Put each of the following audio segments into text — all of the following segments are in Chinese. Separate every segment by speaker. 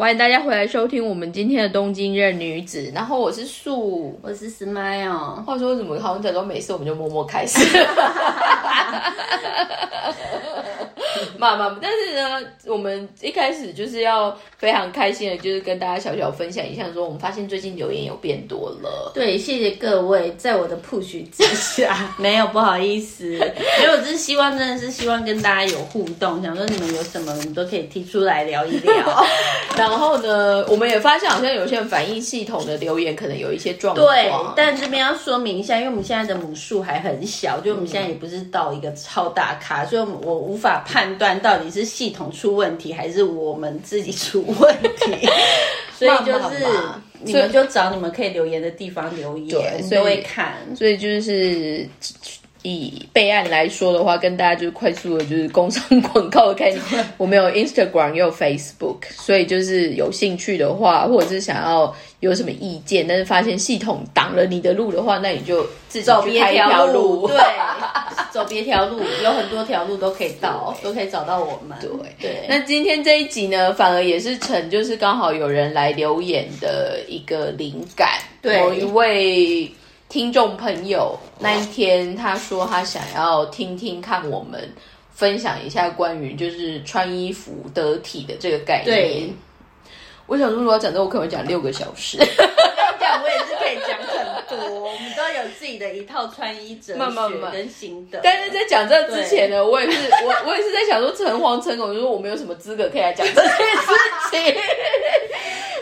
Speaker 1: 欢迎大家回来收听我们今天的东京热女子。然后我是素，
Speaker 2: 我是 Smile。
Speaker 1: 话说怎么好像假装没事，我们就默默开始。妈妈，但是呢，我们一开始就是要非常开心的，就是跟大家小小分享一下，说我们发现最近留言有变多了。
Speaker 2: 对，谢谢各位，在我的 push 之下，没有不好意思，因为我只是希望，真的是希望跟大家有互动，想说你们有什么，你都可以提出来聊一聊。
Speaker 1: 然后呢，我们也发现好像有些人反应系统的留言可能有一些状况。
Speaker 2: 对，但这边要说明一下，因为我们现在的母数还很小，就我们现在也不是到一个超大咖，所以我无法判断到底是系统出问题还是我们自己出问题。所以就是你们就找你们可以留言的地方留言，
Speaker 1: 所以
Speaker 2: 会看。
Speaker 1: 所以就是。以备案来说的话，跟大家就是快速的，就是工商 广告的概念。我们有 Instagram，也有 Facebook，所以就是有兴趣的话，或者是想要有什么意见，但是发现系统挡了你的路的话，那你就自己
Speaker 2: 走
Speaker 1: 别条路。
Speaker 2: 对，走别条路，有很多条路都可以到，都可以找到我们。
Speaker 1: 对
Speaker 2: 对。
Speaker 1: 那今天这一集呢，反而也是成就是刚好有人来留言的一个灵感。
Speaker 2: 对，
Speaker 1: 某一位。听众朋友，那一天他说他想要听听看我们分享一下关于就是穿衣服得体的这个概念。
Speaker 2: 对，
Speaker 1: 我想说如果要讲这，我可能讲六个小时。
Speaker 2: 讲我也是可以讲很多，我们都有自己的一套穿衣哲学跟心得。
Speaker 1: 但是在讲这之前呢，我也是我我也是在想说诚惶诚恐，就说我没有什么资格可以来讲这件事情。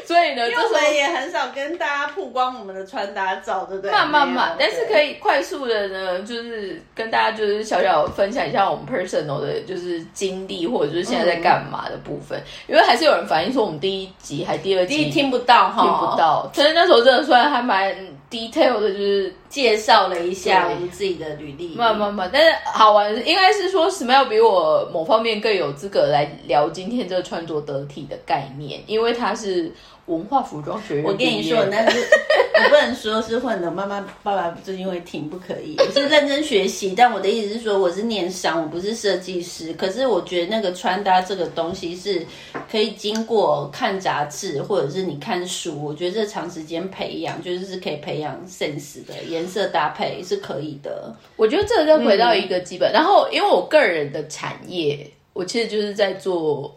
Speaker 1: 所以呢，
Speaker 2: 我们也很少跟大家曝光我们的穿搭照，对不对？
Speaker 1: 慢慢慢，但是可以快速的呢，就是跟大家就是小小分享一下我们 personal 的，就是经历或者就是现在在干嘛的部分。因为还是有人反映说我们第一集还第二集
Speaker 2: 听不到哈，
Speaker 1: 听不到。所以那时候真的算还蛮 detail 的，就是
Speaker 2: 介绍了一下我们自己的履历。
Speaker 1: 慢慢慢，但是好玩应该是说 Smile 比我某方面更有资格来聊今天这个穿着得体的概念，因为他是。文化服装学院，
Speaker 2: 我跟你说，那是 我不能说是混的。妈妈、爸爸最近会听，不可以。我是认真学习，但我的意思是说，我是念商，我不是设计师。可是我觉得那个穿搭这个东西是可以经过看杂志，或者是你看书，我觉得这长时间培养，就是是可以培养 sense 的颜色搭配是可以的。
Speaker 1: 我觉得这个就回到一个基本。然后，因为我个人的产业，我其实就是在做。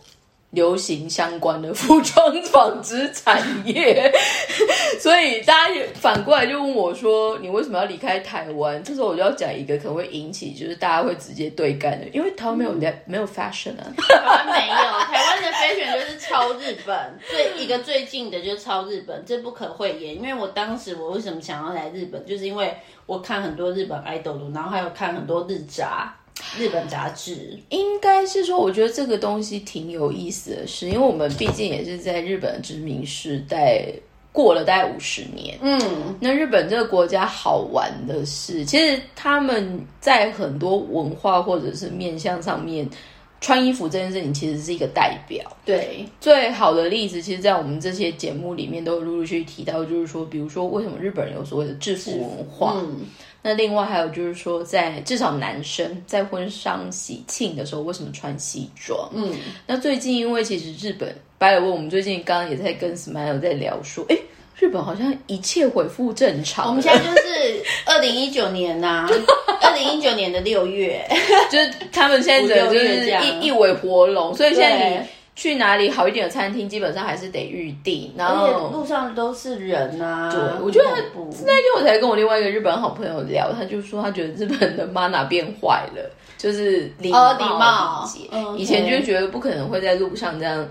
Speaker 1: 流行相关的服装 纺织产业，所以大家反过来就问我说：“你为什么要离开台湾？”这时候我就要讲一个可能会引起就是大家会直接对干的，因为台湾没有没有 fashion 啊，
Speaker 2: 台湾没有，台湾的 fashion 就是抄日本，最一个最近的就是抄日本，这不可讳言。因为我当时我为什么想要来日本，就是因为我看很多日本 idol，然后还有看很多日杂。日本杂志
Speaker 1: 应该是说，我觉得这个东西挺有意思的是，因为我们毕竟也是在日本殖民时代过了大概五十年。嗯，那日本这个国家好玩的是，其实他们在很多文化或者是面向上面，穿衣服这件事情其实是一个代表。
Speaker 2: 对，
Speaker 1: 最好的例子，其实，在我们这些节目里面都陆陆续续提到，就是说，比如说，为什么日本人有所谓的制服文化？那另外还有就是说，在至少男生在婚丧喜庆的时候，为什么穿西装？嗯，那最近因为其实日本，白了问我们最近刚刚也在跟 Smile 在聊说，哎，日本好像一切恢复正常。
Speaker 2: 我们现在就是二零一九年呐，二 零一九年的六月，
Speaker 1: 就是他们现在就是一一尾活龙，所以现在你。去哪里好一点的餐厅，基本上还是得预定。然后
Speaker 2: 路上都是人啊。
Speaker 1: 对，我觉得那天我才跟我另外一个日本好朋友聊，他就说他觉得日本的 mana 变坏了，就是礼貌礼貌以前就觉得不可能会在路上这样。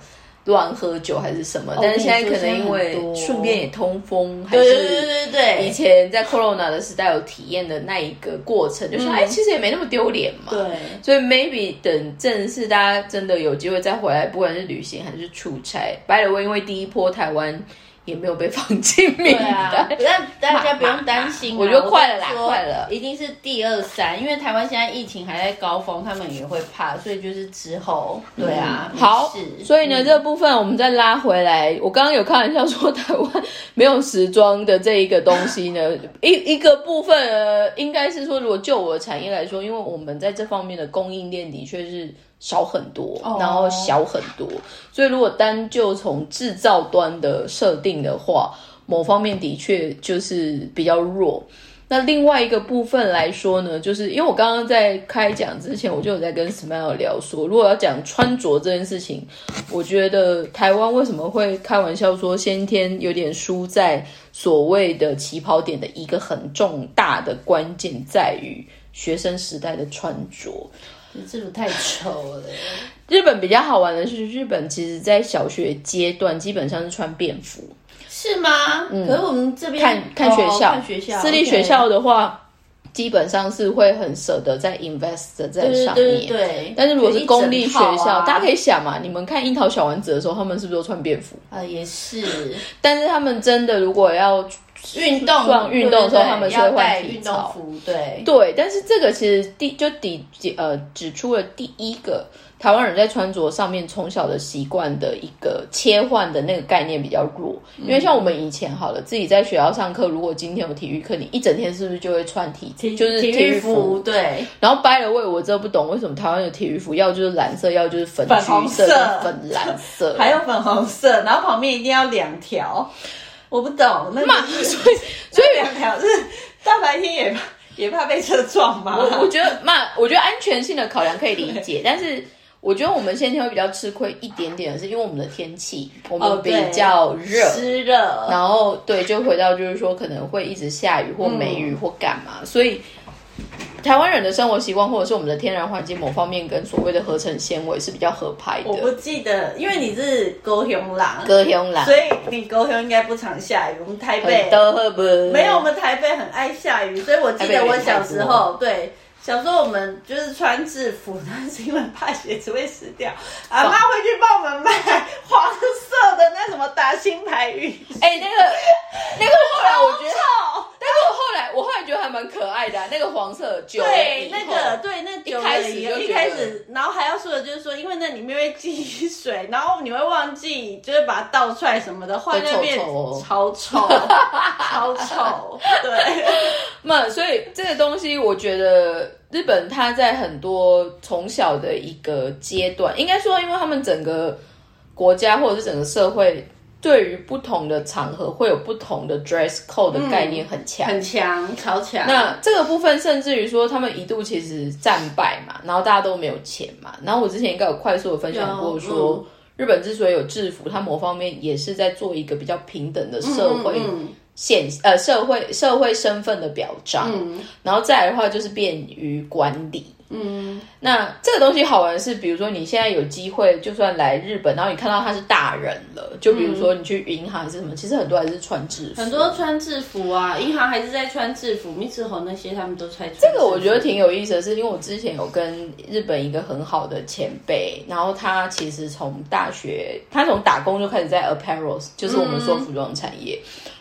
Speaker 1: 乱喝酒还是什么？但是现在可能因为顺便也通风，还是
Speaker 2: 对对对对
Speaker 1: 以前在 Corona 的时代有体验的那一个过程，就说哎，其实也没那么丢脸嘛。
Speaker 2: 对，
Speaker 1: 所以 maybe 等正式大家真的有机会再回来，不管是旅行还是出差，By the way，因为第一波台湾。也没有被放进名单，
Speaker 2: 但大家不用担心。
Speaker 1: 我觉得快了啦，快了，
Speaker 2: 一定是第二三，因为台湾现在疫情还在高峰，他们也会怕，所以就是之后。对啊，
Speaker 1: 好，所以呢，这部分我们再拉回来。我刚刚有开玩笑说台湾没有时装的这一个东西呢，一一个部分应该是说，如果就我的产业来说，因为我们在这方面的供应链的确是。少很多，然后小很多。所以如果单就从制造端的设定的话，某方面的确就是比较弱。那另外一个部分来说呢，就是因为我刚刚在开讲之前，我就有在跟 Smile 聊说，如果要讲穿着这件事情，我觉得台湾为什么会开玩笑说先天有点输在所谓的起跑点的一个很重大的关键在于学生时代的穿着，
Speaker 2: 制服太丑了。
Speaker 1: 日本比较好玩的是，日本其实在小学阶段基本上是穿便服。
Speaker 2: 是吗？嗯，可是我们这边
Speaker 1: 看看学校，
Speaker 2: 看学校，
Speaker 1: 私立学校的话，基本上是会很舍得在 invest 在上面。
Speaker 2: 对，
Speaker 1: 但是如果是公立学校，大家可以想嘛，你们看樱桃小丸子的时候，他们是不是都穿便服？
Speaker 2: 啊，也是。
Speaker 1: 但是他们真的如果要
Speaker 2: 运动
Speaker 1: 运动的时候，他们是会换
Speaker 2: 运动服。对
Speaker 1: 对，但是这个其实第就底呃指出了第一个。台湾人在穿着上面从小的习惯的一个切换的那个概念比较弱，因为像我们以前好了，自己在学校上课，如果今天有体育课，你一整天是不是就会穿体就是体育服？
Speaker 2: 对。
Speaker 1: 然后掰了位，我真的不懂为什么台湾有体育服要就是蓝色，要就是粉橘色、粉蓝色，
Speaker 2: 还有粉红色，然后旁边一定要两条，我不懂。那
Speaker 1: 所以 所以
Speaker 2: 两条是大白天也也怕被车撞嘛？
Speaker 1: 我我觉得嘛，我觉得安全性的考量可以理解，但是。我觉得我们先天会比较吃亏一点点的是，因为我们的天气我们比较热，
Speaker 2: 湿热，
Speaker 1: 然后对，就回到就是说可能会一直下雨或梅雨或干嘛，所以台湾人的生活习惯或者是我们的天然环境某方面跟所谓的合成纤维是比较合拍的。
Speaker 2: 我不记得，因为你是高雄啦，
Speaker 1: 高雄啦，
Speaker 2: 所以你高雄应该不常下雨。我们台北没有，我们台北很爱下雨，所以我记得我小时候对。小时候我们就是穿制服，但是因为怕鞋子会湿掉，阿妈会去帮我们买黄色的那什么打新牌雨
Speaker 1: 衣。哎，那个 那个后来我觉得，但是我后来我后来觉得还蛮可爱的，那个黄色久
Speaker 2: 对那个对那一开始一开始，然后还要说的就是说，因为那里面会积水，然后你会忘记就是把它倒出来什么的，换那边超臭超臭，对，
Speaker 1: 那所以这个东西我觉得。日本它在很多从小的一个阶段，应该说，因为他们整个国家或者是整个社会，对于不同的场合会有不同的 dress code 的概念很强，
Speaker 2: 很强，超强。
Speaker 1: 那这个部分甚至于说，他们一度其实战败嘛，然后大家都没有钱嘛。然后我之前应该有快速的分享过，说日本之所以有制服，它某方面也是在做一个比较平等的社会。现呃社会社会身份的表彰，然后再来的话就是便于管理。嗯，那这个东西好玩的是，比如说你现在有机会，就算来日本，然后你看到他是大人了，就比如说你去银行还是什么，其实很多还是穿制服，
Speaker 2: 很多穿制服啊，银行还是在穿制服，密斯红那些他们都穿。
Speaker 1: 这个我觉得挺有意思的是，因为我之前有跟日本一个很好的前辈，然后他其实从大学，他从打工就开始在 apparel，就是我们说服装产业。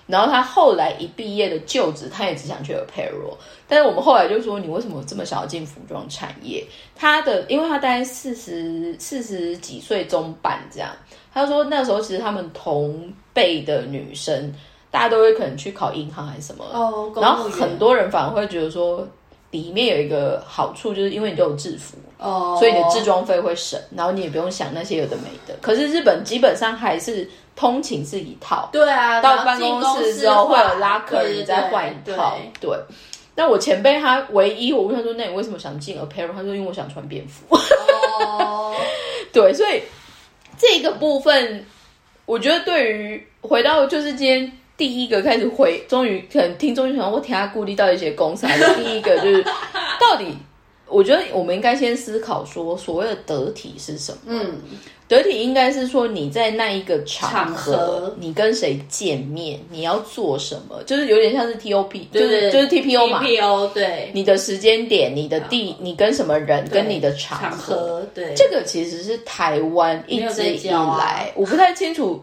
Speaker 1: 然后他后来一毕业的就职，他也只想去 apparel。但是我们后来就说，你为什么这么想要进服装产业？他的，因为他大概四十四十几岁中半这样，他说那时候其实他们同辈的女生，大家都会可能去考银行还是什么。哦。然后很多人反而会觉得说，里面有一个好处，就是因为你都有制服，哦，所以你的制装费会省，然后你也不用想那些有的没的。可是日本基本上还是。通勤是一套，
Speaker 2: 对啊，
Speaker 1: 到办公室之后会有拉客，你再换一套。对，那我前辈他唯一，我问他说：“那你为什么想进 apparel？” 他说：“因为我想穿便服。”哦，对，所以这个部分，我觉得对于回到就是今天第一个开始回，终于可能听众就想我听他顾虑到一些公司，还是第一个就是到底，我觉得我们应该先思考说，所谓的得体是什么？嗯。得体应该是说你在那一个场合，你跟谁见面，你要做什么，就是有点像是 T O P，就是就是 T P O 嘛。
Speaker 2: T P O 对，
Speaker 1: 你的时间点、你的地、你跟什么人、跟你的场合，
Speaker 2: 对，
Speaker 1: 这个其实是台湾一直以来，我不太清楚。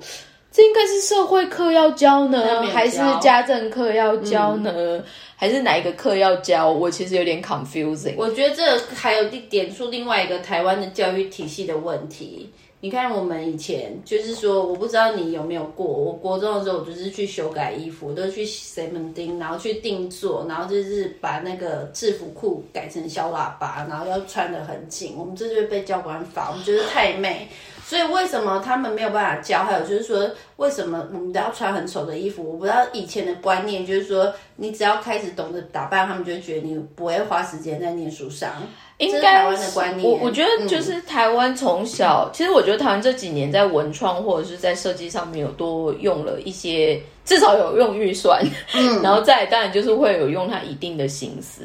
Speaker 1: 这应该是社会课要教呢，还是家政课要教呢？还是哪一个课要教？我其实有点 confusing。
Speaker 2: 我觉得这还有一点出另外一个台湾的教育体系的问题。你看，我们以前就是说，我不知道你有没有过。我国中的时候，我就是去修改衣服，我都去西门町，然后去定做，然后就是把那个制服裤改成小喇叭，然后要穿的很紧。我们这就会被教官罚，我们觉得太媚。所以为什么他们没有办法教？还有就是说，为什么我们都要穿很丑的衣服？我不知道以前的观念就是说，你只要开始懂得打扮，他们就会觉得你不会花时间在念书上。
Speaker 1: 应该
Speaker 2: 湾的观念。
Speaker 1: 我我觉得就是台湾从小，其实我觉得台湾这几年在文创或者是在设计上面有多用了一些，至少有用预算，嗯，然后再当然就是会有用它一定的心思，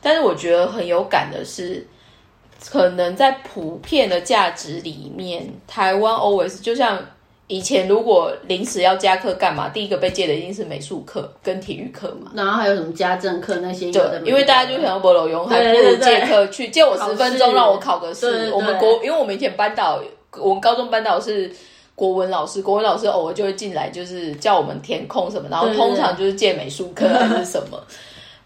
Speaker 1: 但是我觉得很有感的是。可能在普遍的价值里面，台湾 always 就像以前，如果临时要加课干嘛，第一个被借的一定是美术课跟体育课嘛。
Speaker 2: 然后还有什么家政课那些有的没的，
Speaker 1: 因为大家就想要博楼用，还不如借课去借我十分钟让我考个试。我们国，因为我们以前班导，我们高中班导是国文老师，国文老师偶尔就会进来，就是叫我们填空什么，然后通常就是借美术课还是什么。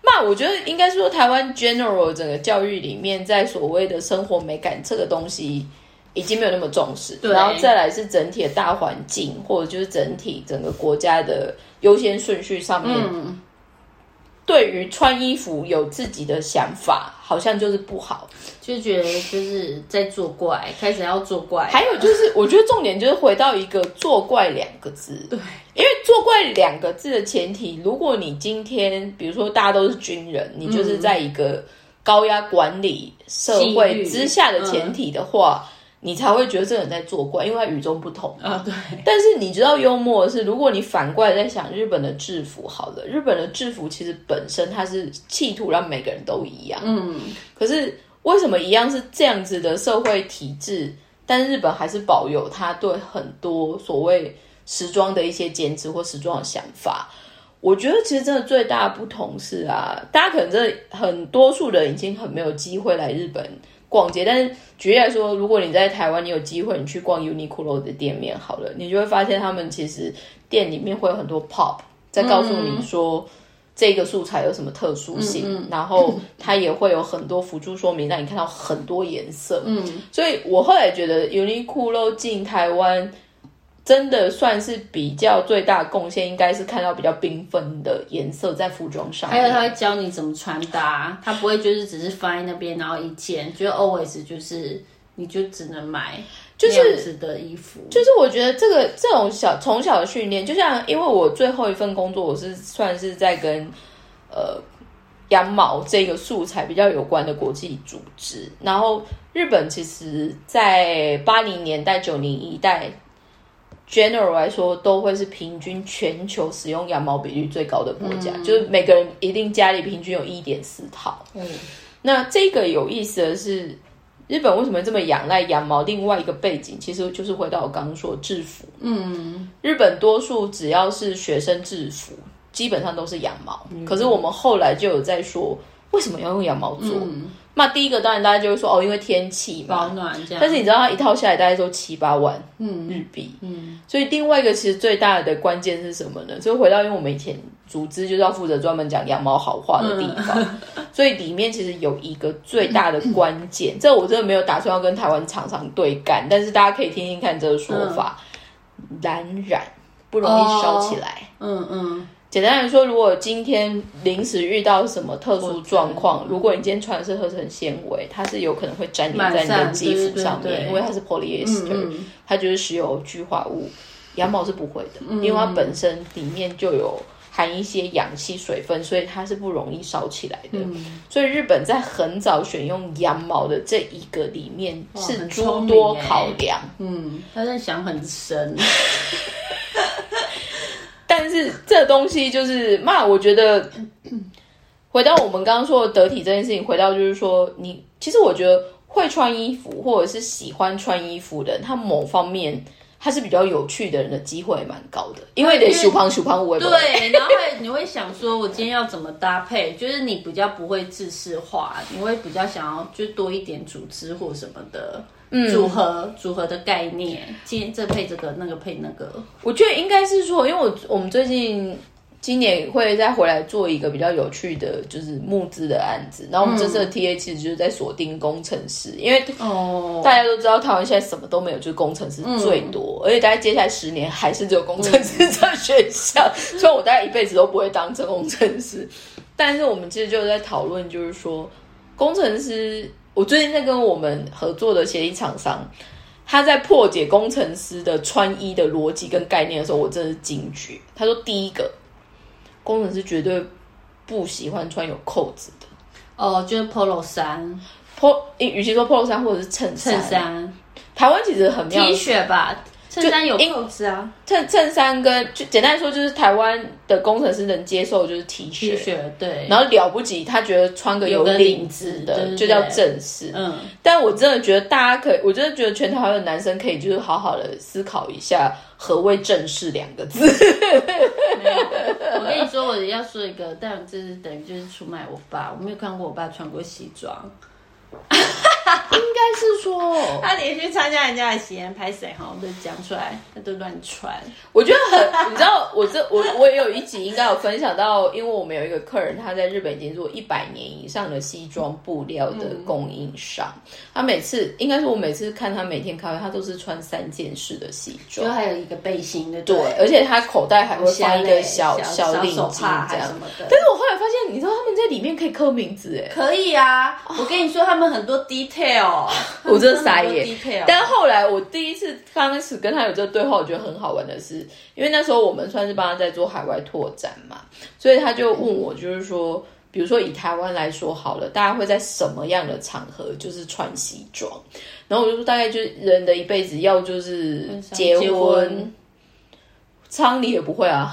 Speaker 1: 那我觉得应该说，台湾 general 整个教育里面，在所谓的生活美感这个东西，已经没有那么重视。然后再来是整体的大环境，或者就是整体整个国家的优先顺序上面，对于穿衣服有自己的想法，好像就是不好，
Speaker 2: 就觉得就是在作怪，开始要作怪。
Speaker 1: 还有就是，我觉得重点就是回到一个“作怪”两个字。
Speaker 2: 对。
Speaker 1: 因为“作怪”两个字的前提，如果你今天，比如说大家都是军人，你就是在一个高压管理社会之下的前提的话，你才会觉得这个人在作怪，因为他与众不同
Speaker 2: 啊。对。
Speaker 1: 但是你知道幽默的是，如果你反过来在想日本的制服，好了，日本的制服其实本身它是企图让每个人都一样。嗯。可是为什么一样是这样子的社会体制，但日本还是保有它对很多所谓。时装的一些坚持或时装的想法，我觉得其实真的最大的不同是啊，大家可能真的很多数人已经很没有机会来日本逛街，但是举例来说，如果你在台湾，你有机会你去逛 Uniqlo 的店面好了，你就会发现他们其实店里面会有很多 pop 在告诉你说这个素材有什么特殊性，然后它也会有很多辅助说明，让你看到很多颜色。嗯，所以我后来觉得 Uniqlo 进台湾。真的算是比较最大贡献，应该是看到比较缤纷的颜色在服装上。
Speaker 2: 还有他会教你怎么穿搭，他不会就是只是放在那边，然后一件，就 always 就是你就只能买就是的衣服。
Speaker 1: 就是我觉得这个这种小从小的训练，就像因为我最后一份工作，我是算是在跟呃羊毛这个素材比较有关的国际组织，然后日本其实在八零年代九零一代。General 来说，都会是平均全球使用羊毛比率最高的国家，就是每个人一定家里平均有一点四套。嗯，那这个有意思的是，日本为什么这么仰赖羊毛？另外一个背景其实就是回到我刚刚说制服。嗯，日本多数只要是学生制服，基本上都是羊毛。可是我们后来就有在说，为什么要用羊毛做？那第一个当然大家就会说哦，因为天气
Speaker 2: 保暖这样。
Speaker 1: 但是你知道它一套下来大概都七八万日币，嗯，所以另外一个其实最大的关键是什么呢？就回到因为我们以前组织就是要负责专门讲羊毛好话的地方，所以里面其实有一个最大的关键，这我真的没有打算要跟台湾厂商对干，但是大家可以听听看这个说法，蓝染不容易烧起来，嗯嗯。简单来说，如果今天临时遇到什么特殊状况，如果你今天穿的是合成纤维，它是有可能会粘连在你的肌肤上面，因为它是 polyester，它就是石油聚化物。羊毛是不会的，因为它本身里面就有含一些氧气、水分，所以它是不容易烧起来的。所以日本在很早选用羊毛的这一个里面是诸多考量。
Speaker 2: 嗯，他在想很深。
Speaker 1: 但是这东西就是嘛，我觉得回到我们刚刚说的得体这件事情，回到就是说，你其实我觉得会穿衣服或者是喜欢穿衣服的人，他某方面他是比较有趣的人的机会蛮高的，因为得修胖修胖我
Speaker 2: 对，然后会你会想说，我今天要怎么搭配？就是你比较不会自私化，你会比较想要就多一点组织或什么的。组合组合的概念，今天这配这个，那个配那个。
Speaker 1: 我觉得应该是说，因为我我们最近今年会再回来做一个比较有趣的，就是募资的案子。然后我们这次的 TA 其实就是在锁定工程师，因为哦，大家都知道台湾现在什么都没有，就是工程师最多，而且大概接下来十年还是只有工程师这学校，所以我大概一辈子都不会当成工程师。但是我们其实就在讨论，就是说工程师，我最近在跟我们合作的协议厂商，他在破解工程师的穿衣的逻辑跟概念的时候，我真的是惊觉。他说，第一个。工程师绝对不喜欢穿有扣子的
Speaker 2: 哦，就是 polo 衫
Speaker 1: ，polo 与其说 polo 衫或者是衬衫，台湾其实很妙
Speaker 2: ，T 恤吧。衬衫有扣子啊，
Speaker 1: 衬衬衫跟就简单来说，就是台湾的工程师能接受就是 T 恤，T 恤，
Speaker 2: 对，
Speaker 1: 然后了不起，他觉得穿个有领子的就叫正式。嗯，但我真的觉得大家可以，我真的觉得全台湾的男生可以就是好好的思考一下何谓正式两个字。
Speaker 2: 我跟你说，我要说一个，但这是等于就是出卖我爸，我没有看过我爸穿过西装。
Speaker 1: 应该是说，
Speaker 2: 他连续参加人家的喜宴拍谁哈，都讲出来，他都乱穿。
Speaker 1: 我觉得很，你知道，我这我我也有一集应该有分享到，因为我们有一个客人，他在日本已经做一百年以上的西装布料的供应商。他每次，应该是我每次看他每天开会，他都是穿三件式的西装，
Speaker 2: 就还有一个背心的，
Speaker 1: 对，而且他口袋还会放一个小小领巾这样。但是我后来发现，你知道他们在里面可以刻名字，哎，
Speaker 2: 可以啊。我跟你说，他们很多 detail。
Speaker 1: 我真的 傻眼，但后来我第一次刚开始跟他有这个对话，我觉得很好玩的是，因为那时候我们算是帮他在做海外拓展嘛，所以他就问我，就是说，比如说以台湾来说好了，大家会在什么样的场合就是穿西装？然后我就说，大概就是人的一辈子要就是结婚，丧礼也不会啊。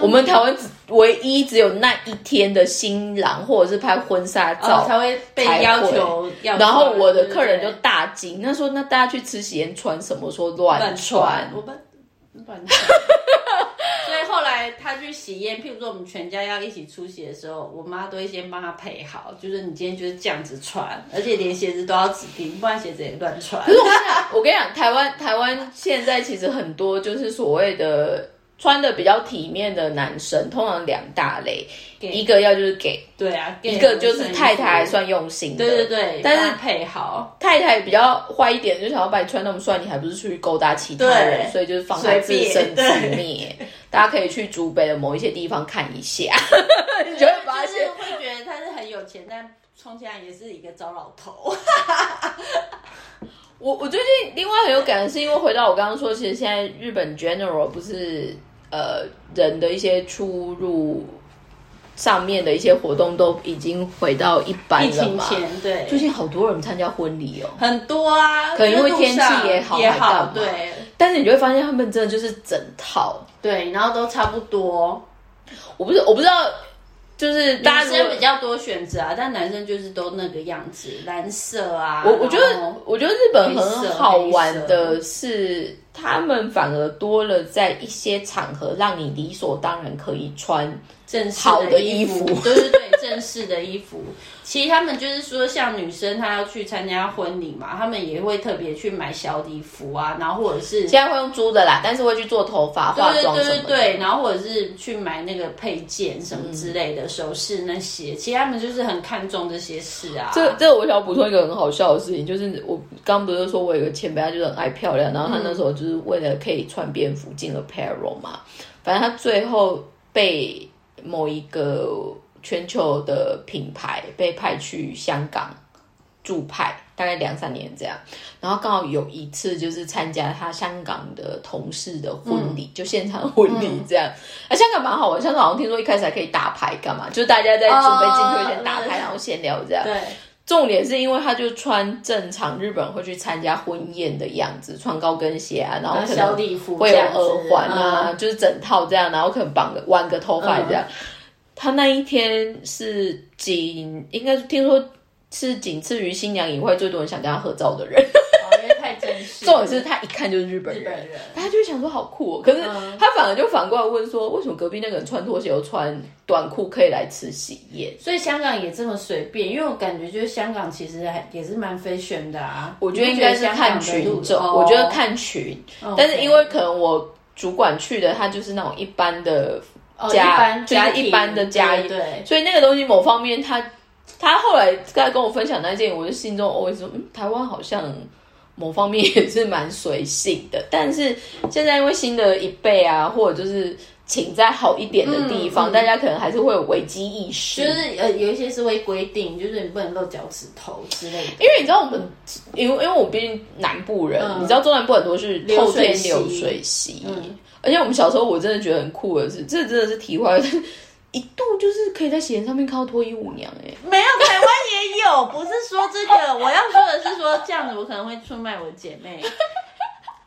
Speaker 1: 我们台湾只唯一只有那一天的新郎或者是拍婚纱照
Speaker 2: 才会被要求要，
Speaker 1: 然后我的客人就大惊，那说：“那大家去吃喜宴穿什么？说乱穿，
Speaker 2: 乱穿。”所以后来他去喜宴，譬如说我们全家要一起出席的时候，我妈都会先帮他配好，就是你今天就是这样子穿，而且连鞋子都要指定，不然鞋子也乱穿。
Speaker 1: 可是我跟你讲，我跟你讲，台湾台湾现在其实很多就是所谓的。穿的比较体面的男生，通常两大类，一个要就是给，
Speaker 2: 对啊，
Speaker 1: 一个就是太太还算用心
Speaker 2: 的，对对对，
Speaker 1: 但是
Speaker 2: 配好。
Speaker 1: 太太比较坏一点，就想要把你穿那么帅，你还不是出去勾搭其他人，所以就是放在自身自灭。大家可以去竹北的某一些地方看一下，你就会发现
Speaker 2: 会觉得他是很有钱，但充其量也是一个糟老头。
Speaker 1: 我我最近另外很有感的是，因为回到我刚刚说，其实现在日本 general 不是呃人的一些出入上面的一些活动都已经回到一般了嘛？
Speaker 2: 对，
Speaker 1: 最近好多人参加婚礼哦，
Speaker 2: 很多啊，
Speaker 1: 可能因为天气也好，
Speaker 2: 也好，对。
Speaker 1: 但是你就会发现他们真的就是整套，
Speaker 2: 对，然后都差不多。
Speaker 1: 我不是我不知道。就是
Speaker 2: 男生比较多选择啊，但男生就是都那个样子，蓝色啊。
Speaker 1: 我我觉得，我觉得日本很好玩的是，他们反而多了在一些场合让你理所当然可以穿
Speaker 2: 正
Speaker 1: 式好的衣服，
Speaker 2: 对对对，正式的衣服。其实他们就是说，像女生她要去参加婚礼嘛，他们也会特别去买小礼服啊，然后或者是
Speaker 1: 现在会用租的啦，但是会去做头发、化妆什么
Speaker 2: 的。对，然后或者是去买那个配件什么之类的首饰那些，其实他们就是很看重这些事啊。
Speaker 1: 这这我想补充一个很好笑的事情，就是我刚不是说我有个前辈，他就是很爱漂亮，然后他那时候就是为了可以穿便服进了 Paro 嘛，反正他最后被某一个。全球的品牌被派去香港驻派，大概两三年这样。然后刚好有一次就是参加他香港的同事的婚礼，就现场婚礼这样。啊，香港蛮好玩，香港好像听说一开始还可以打牌干嘛，就是大家在准备进去前打牌，然后闲聊这样。
Speaker 2: 对，
Speaker 1: 重点是因为他就穿正常日本会去参加婚宴的样子，穿高跟鞋啊，然后可能会有耳环啊，就是整套这样，然后可能绑个挽个头发这样。他那一天是仅应该听说是仅次于新娘以外最多人想跟他合照的人，
Speaker 2: 因为太真
Speaker 1: 重点是他一看就是日本人，大家就会想说好酷哦。可是他反而就反过来问说，为什么隔壁那个人穿拖鞋又穿短裤可以来吃喜宴？
Speaker 2: 所以香港也这么随便？因为我感觉就是香港其实还也是蛮 fashion 的啊。
Speaker 1: 我觉得应该是看群众，我觉得看群。但是因为可能我主管去的，他就是那种一般的家，就是一般的家，
Speaker 2: 对，
Speaker 1: 所以那个东西某方面他。他后来在跟我分享那件，我就心中 always 说，嗯，台湾好像某方面也是蛮随性的。但是现在因为新的一辈啊，或者就是请在好一点的地方，大家可能还是会有危机意识。
Speaker 2: 就是呃，有一些是会规定，就是你不能露脚趾头之类的。
Speaker 1: 因为你知道我们，因为因为我毕竟南部人，你知道中南部很多是透天流水席，而且我们小时候我真的觉得很酷的是，这真的是题外。一度就是可以在鞋上面看到脱衣舞娘哎，
Speaker 2: 没有台湾也有，不是说这个，我要说的是说这样子我可能会出卖我姐妹。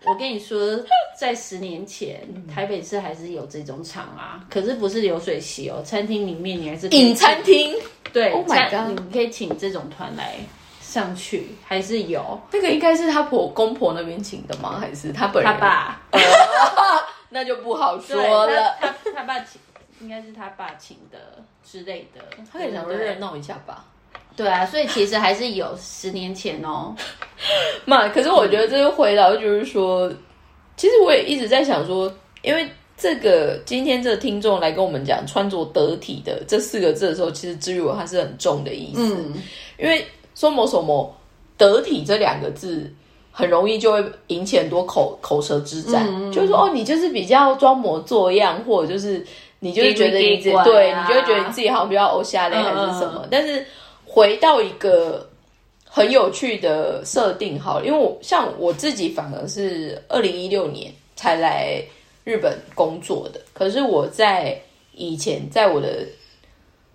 Speaker 2: 我跟你说，在十年前台北市还是有这种场啊，可是不是流水席哦，餐厅里面你还是
Speaker 1: 饮餐厅，
Speaker 2: 对，Oh my god，你可以请这种团来上去，还是有。
Speaker 1: 那个应该是他婆公婆那边请的吗？还是他本
Speaker 2: 人？他爸？
Speaker 1: 那就不好说了。
Speaker 2: 他他爸请。应该是他爸请的之类的，
Speaker 1: 他可以想热闹一下吧。
Speaker 2: 对啊，所以其实还是有十年前哦。
Speaker 1: 嘛，可是我觉得这个回答就是说，其实我也一直在想说，因为这个今天这个听众来跟我们讲穿着得体的这四个字的时候，其实至于我它是很重的意思。嗯，因为说某什么得体这两个字，很容易就会引起很多口口舌之战，就是说哦，你就是比较装模作样，或者就是。你就是觉得你自己对，你就会觉得你自己好像比较欧夏类还是什么？但是回到一个很有趣的设定，好，因为我像我自己反而是二零一六年才来日本工作的，可是我在以前在我的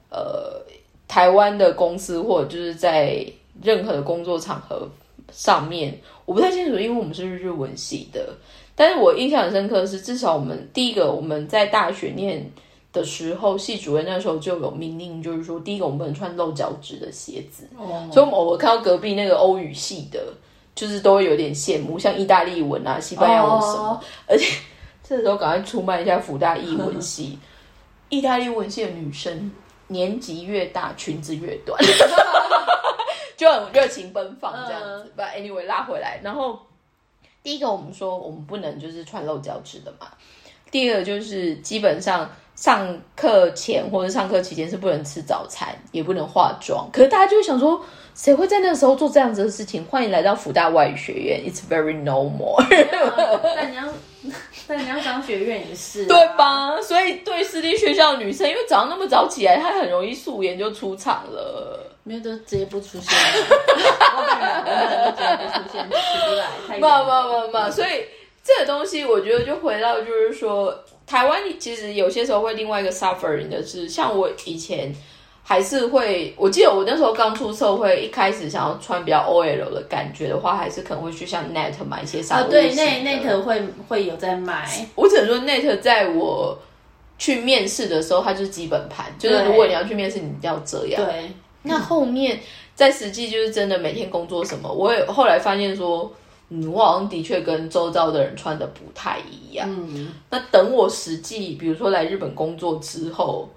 Speaker 1: 呃台湾的公司或者就是在任何的工作场合上面，我不太清楚，因为我们是日文系的。但是我印象很深刻的是，至少我们第一个我们在大学念的时候，系主任那时候就有命令，就是说，第一个我们不能穿露脚趾的鞋子。哦，所以我偶尔看到隔壁那个欧语系的，就是都会有点羡慕，像意大利文啊、西班牙文什么。而且这时候赶快出卖一下福大译文系，意大利文系的女生年纪越大，裙子越短，就很热情奔放这样子。把 anyway 拉回来，然后。第一个，我们说我们不能就是穿露脚趾的嘛。第二个就是基本上上课前或者上课期间是不能吃早餐，也不能化妆。可是大家就会想说，谁会在那个时候做这样子的事情？欢迎来到福大外语学院，It's very normal。
Speaker 2: 但你要，但你要商学院也是，
Speaker 1: 对吧？所以对私立学校的女生，因为早上那么早起来，她很容易素颜就出场了。
Speaker 2: 没有都直接不出现，我本人我本人都直接不出现，起不来，太嘛
Speaker 1: 嘛嘛嘛，所以这个东西我觉得就回到就是说，台湾其实有些时候会另外一个 suffering 的是，像我以前还是会，我记得我那时候刚出社会，一开始想要穿比较 OL 的感觉的话，还是可能会去像 Net 买一些商务啊，
Speaker 2: 对，Net Net 会会有在买，
Speaker 1: 我只能说 Net 在我去面试的时候，它就是基本盘，就是如果你要去面试，你一定要这样，
Speaker 2: 对。
Speaker 1: 那后面在实际就是真的每天工作什么，我也后来发现说，嗯，我好像的确跟周遭的人穿的不太一样。嗯，那等我实际比如说来日本工作之后，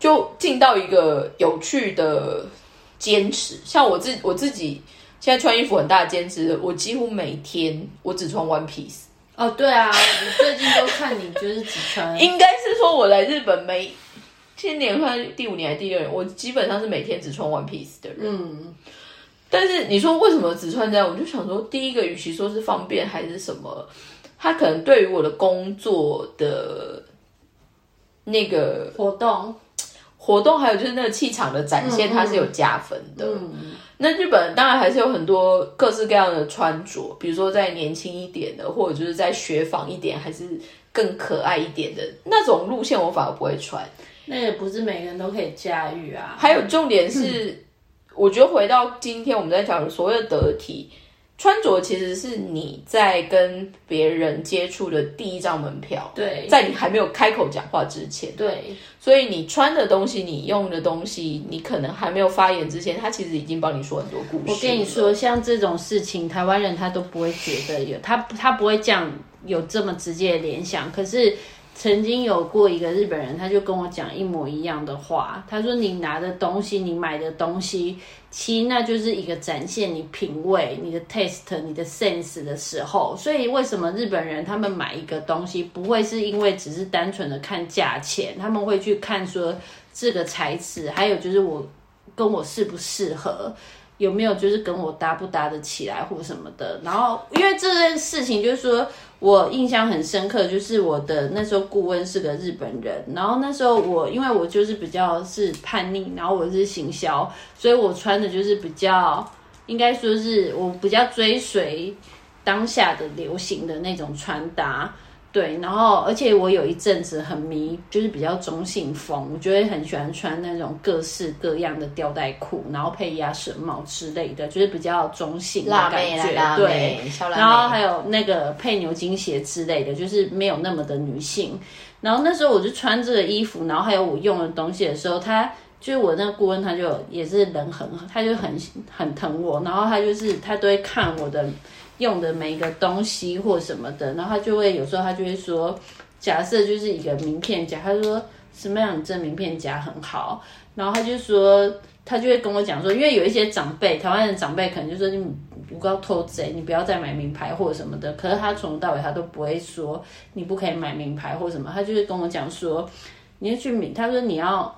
Speaker 1: 就进到一个有趣的坚持。像我自我自己现在穿衣服很大的坚持，我几乎每天我只穿 one piece。
Speaker 2: 哦，对啊，我最近都看你就是只穿，
Speaker 1: 应该是说我来日本没。今年快第五年还是第六年？我基本上是每天只穿 one piece 的人。嗯，但是你说为什么只穿这样？我就想说，第一个，与其说是方便还是什么，它可能对于我的工作的那个
Speaker 2: 活动、
Speaker 1: 活动，还有就是那个气场的展现，它是有加分的。嗯，那日本当然还是有很多各式各样的穿着，比如说在年轻一点的，或者就是在雪纺一点，还是更可爱一点的那种路线，我反而不会穿。
Speaker 2: 那也不是每个人都可以驾驭啊。
Speaker 1: 还有重点是，我觉得回到今天我们在讲所谓的得体，穿着其实是你在跟别人接触的第一张门票，
Speaker 2: 对，
Speaker 1: 在你还没有开口讲话之前，
Speaker 2: 对，
Speaker 1: 所以你穿的东西，你用的东西，你可能还没有发言之前，他其实已经帮你说很多故事。
Speaker 2: 我跟你说，像这种事情，台湾人他都不会觉得有，他他不会这样有这么直接的联想，可是。曾经有过一个日本人，他就跟我讲一模一样的话。他说：“你拿的东西，你买的东西，其实那就是一个展现你品味、你的 taste、你的 sense 的时候。所以为什么日本人他们买一个东西，不会是因为只是单纯的看价钱，他们会去看说这个材质，还有就是我跟我适不适合。”有没有就是跟我搭不搭得起来或什么的？然后因为这件事情，就是说我印象很深刻，就是我的那时候顾问是个日本人，然后那时候我因为我就是比较是叛逆，然后我是行销，所以我穿的就是比较应该说是我比较追随当下的流行的那种穿搭。对，然后而且我有一阵子很迷，就是比较中性风，我觉得很喜欢穿那种各式各样的吊带裤，然后配鸭舌帽之类的，就是比较中性的感觉。对，然后还有那个配牛津鞋之类的，就是没有那么的女性。然后那时候我就穿这个衣服，然后还有我用的东西的时候，他就是我那个顾问，他就也是人很，他就很很疼我，然后他就是他都会看我的。用的每一个东西或什么的，然后他就会有时候他就会说，假设就是一个名片夹，他说什么样这名片夹很好，然后他就说他就会跟我讲说，因为有一些长辈，台湾的长辈可能就说你不要偷贼，你不要再买名牌或者什么的，可是他从头到尾他都不会说你不可以买名牌或什么，他就是跟我讲说，你要去名，他说你要。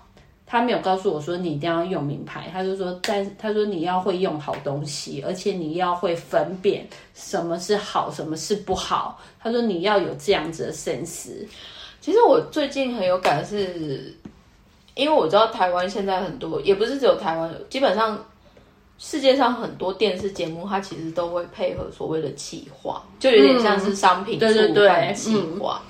Speaker 2: 他没有告诉我说你一定要用名牌，他就说，但他说你要会用好东西，而且你要会分辨什么是好，什么是不好。他说你要有这样子的 sense。
Speaker 1: 其实我最近很有感是，因为我知道台湾现在很多，也不是只有台湾，基本上世界上很多电视节目，它其实都会配合所谓的企划，就有点像是商品触犯企划。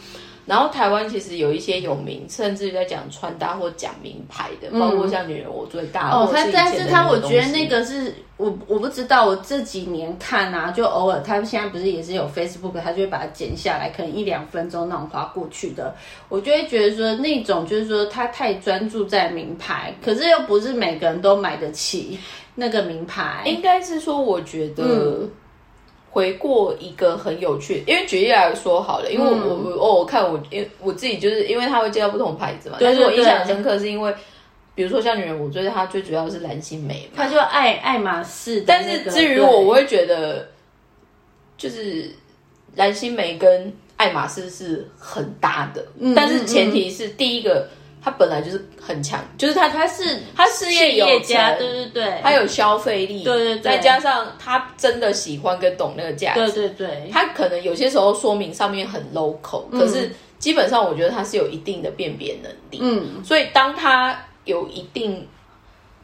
Speaker 1: 然后台湾其实有一些有名，甚至在讲穿搭或讲名牌的，包括像女人我最大
Speaker 2: 哦，他但是他我觉得那个是我我不知道，我这几年看啊，就偶尔他现在不是也是有 Facebook，他就会把它剪下来，可能一两分钟那种划过去的，我就会觉得说那种就是说他太专注在名牌，可是又不是每个人都买得起那个名牌，
Speaker 1: 应该是说我觉得。回过一个很有趣，因为举例来说好了，因为我我哦，我看我因为我自己就是因为他会介绍不同牌子嘛，但是我印象深刻是因为，比如说像女人，我觉得它最主要是蓝心湄，
Speaker 2: 它就爱爱马仕，
Speaker 1: 但是至于我，我会觉得就是蓝心湄跟爱马仕是很搭的，但是前提是第一个。他本来就是很强，就是他
Speaker 2: 他是
Speaker 1: 他事业有成，
Speaker 2: 对对对，
Speaker 1: 他有消费力，
Speaker 2: 对对对，
Speaker 1: 再加上他真的喜欢跟懂那个价
Speaker 2: 值，对对对，
Speaker 1: 他可能有些时候说明上面很 local，可是基本上我觉得他是有一定的辨别能力，嗯，所以当他有一定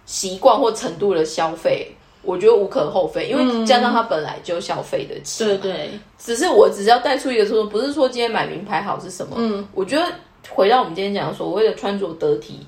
Speaker 1: 习惯或程度的消费，我觉得无可厚非，因为加上他本来就消费得起，
Speaker 2: 对对，
Speaker 1: 只是我只是要带出一个说，不是说今天买名牌好是什么，嗯，我觉得。回到我们今天讲所谓的穿着得体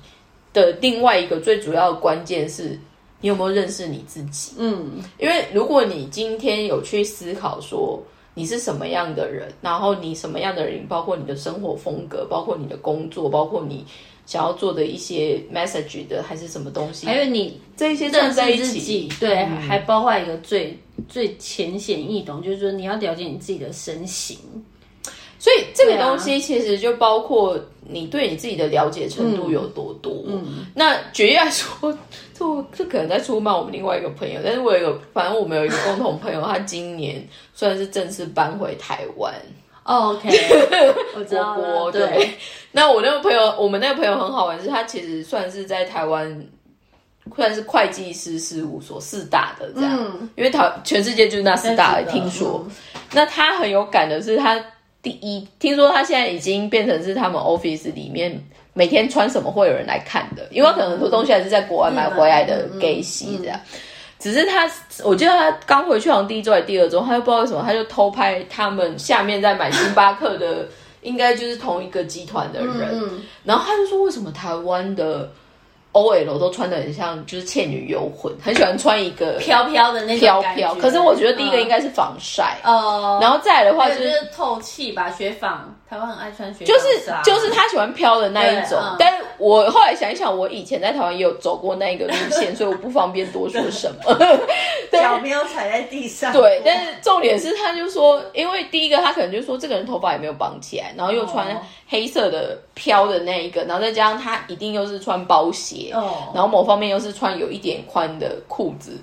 Speaker 1: 的另外一个最主要的关键是，你有没有认识你自己？嗯，因为如果你今天有去思考说你是什么样的人，然后你什么样的人，包括你的生活风格，包括你的工作，包括你想要做的一些 message 的还是什么东西，
Speaker 2: 还有你
Speaker 1: 这些站在一起，
Speaker 2: 对，还包括一个最最浅显易懂，就是说你要了解你自己的身形。
Speaker 1: 所以这个东西其实就包括你对你自己的了解程度有多多。那举例来说，这这可能在出卖我们另外一个朋友，但是我有一个，反正我们有一个共同朋友，他今年算是正式搬回台湾。
Speaker 2: OK，我知道。
Speaker 1: 对，那我那个朋友，我们那个朋友很好玩，是他其实算是在台湾算是会计师事务所四大的这样，因为台全世界就是那四大，听说。那他很有感的是他。第一，听说他现在已经变成是他们 office 里面每天穿什么会有人来看的，因为可能很多东西还是在国外买回来的给洗这样。只是他，我记得他刚回去好像第一周还是第二周，他又不知道为什么，他就偷拍他们下面在买星巴克的，应该就是同一个集团的人。然后他就说，为什么台湾的 OL 都穿的很像，就是《倩女幽魂》，很喜欢穿一个
Speaker 2: 飘飘的那种
Speaker 1: 飘飘。可是我觉得第一个应该是防晒，
Speaker 2: 哦，
Speaker 1: 然后再来的话就
Speaker 2: 是透气吧，雪纺，台湾很爱穿雪纺
Speaker 1: 就是就是他喜欢飘的那一种。
Speaker 2: 嗯。
Speaker 1: 但是我后来想一想，我以前在台湾也有走过那一个路线，所以我不方便多说什么。
Speaker 2: 脚没有踩在地上，
Speaker 1: 对，但是重点是，他就说，因为第一个他可能就说这个人头发也没有绑起来，然后又穿
Speaker 2: 哦
Speaker 1: 黑色的飘的那一个，然后再加上他一定又是穿包鞋，
Speaker 2: 哦。
Speaker 1: 然后某方面又是穿有一点宽的裤子，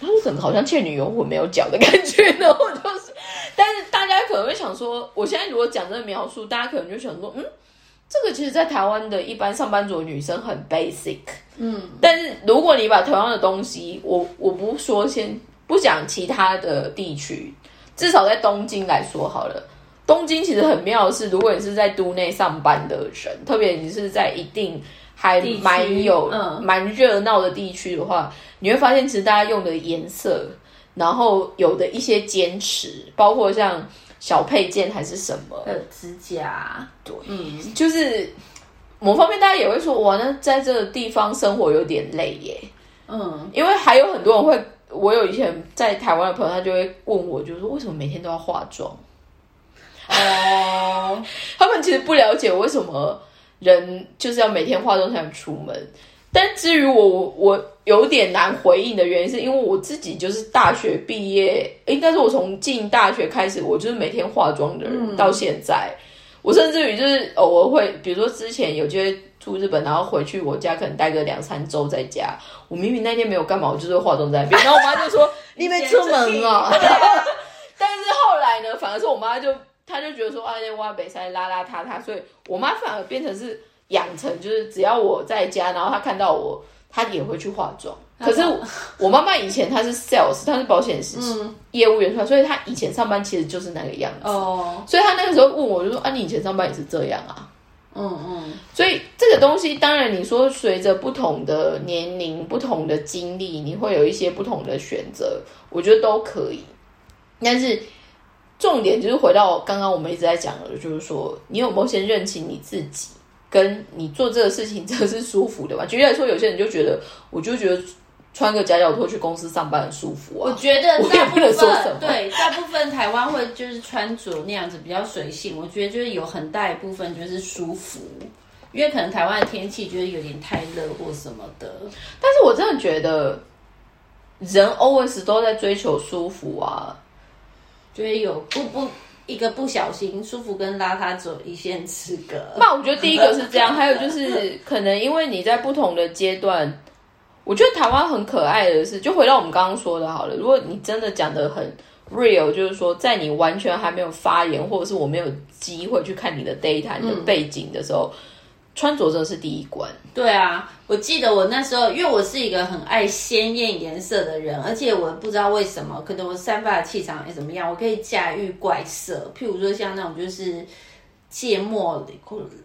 Speaker 1: 他说整个好像倩女幽魂没有脚的感觉，然后就是，但是大家可能会想说，我现在如果讲这个描述，大家可能就想说，嗯。这个其实，在台湾的一般上班族女生很 basic，
Speaker 2: 嗯，
Speaker 1: 但是如果你把同样的东西，我我不说先不讲其他的地区，至少在东京来说好了。东京其实很妙的是，如果你是在都内上班的人，特别你是在一定还蛮有
Speaker 2: 嗯
Speaker 1: 蛮热闹的地区的话，你会发现其实大家用的颜色，然后有的一些坚持，包括像小配件还是什么，
Speaker 2: 还有指甲，
Speaker 1: 对，
Speaker 2: 嗯，
Speaker 1: 就是某方面大家也会说，哇，那在这个地方生活有点累耶。
Speaker 2: 嗯，
Speaker 1: 因为还有很多人会，我有以前在台湾的朋友，他就会问我，就是说为什么每天都要化妆？
Speaker 2: 哦，
Speaker 1: 他们其实不了解为什么人就是要每天化妆才能出门。但至于我，我我有点难回应的原因，是因为我自己就是大学毕业，应该是我从进大学开始，我就是每天化妆的人，到现在，我甚至于就是偶尔会，比如说之前有机会住日本，然后回去我家可能待个两三周在家，我明明那天没有干嘛，我就是化妆在那边，然后我妈就说 你没出门啊，但是后来呢，反而是我妈就她就觉得说，啊，那挖北塞邋邋遢遢，所以我妈反而变成是养成，就是只要我在家，然后她看到我，她也会去化妆。可是我妈妈以前她是 sales，她是保险师、业务员出来，所以她以前上班其实就是那个样子。
Speaker 2: 哦，
Speaker 1: 所以她那个时候问我，就说啊，你以前上班也是这样啊？
Speaker 2: 嗯嗯，
Speaker 1: 所以这个东西，当然你说随着不同的年龄、不同的经历，你会有一些不同的选择，我觉得都可以。但是重点就是回到刚刚我们一直在讲的，就是说你有没有先认清你自己，跟你做这个事情 真的是舒服的吧？举例来说，有些人就觉得，我就觉得穿个夹脚拖去公司上班很舒服啊。
Speaker 2: 我觉得大部
Speaker 1: 不能说什么
Speaker 2: 分对大部分台湾会就是穿着那样子比较随性，我觉得就是有很大一部分就是舒服，因为可能台湾的天气就是有点太热或什么的。
Speaker 1: 但是我真的觉得，人 always 都在追求舒服啊。
Speaker 2: 就会有不不一个不小心，舒服跟邋遢只有一线之隔。
Speaker 1: 那我觉得第一个是这样，还有就是可能因为你在不同的阶段，我觉得台湾很可爱的是，就回到我们刚刚说的好了，如果你真的讲的很 real，就是说在你完全还没有发言，或者是我没有机会去看你的 data、你的背景的时候，穿着真的是第一关。
Speaker 2: 对啊，我记得我那时候，因为我是一个很爱鲜艳颜色的人，而且我不知道为什么，可能我散发的气场也怎么样，我可以驾驭怪色，譬如说像那种就是芥末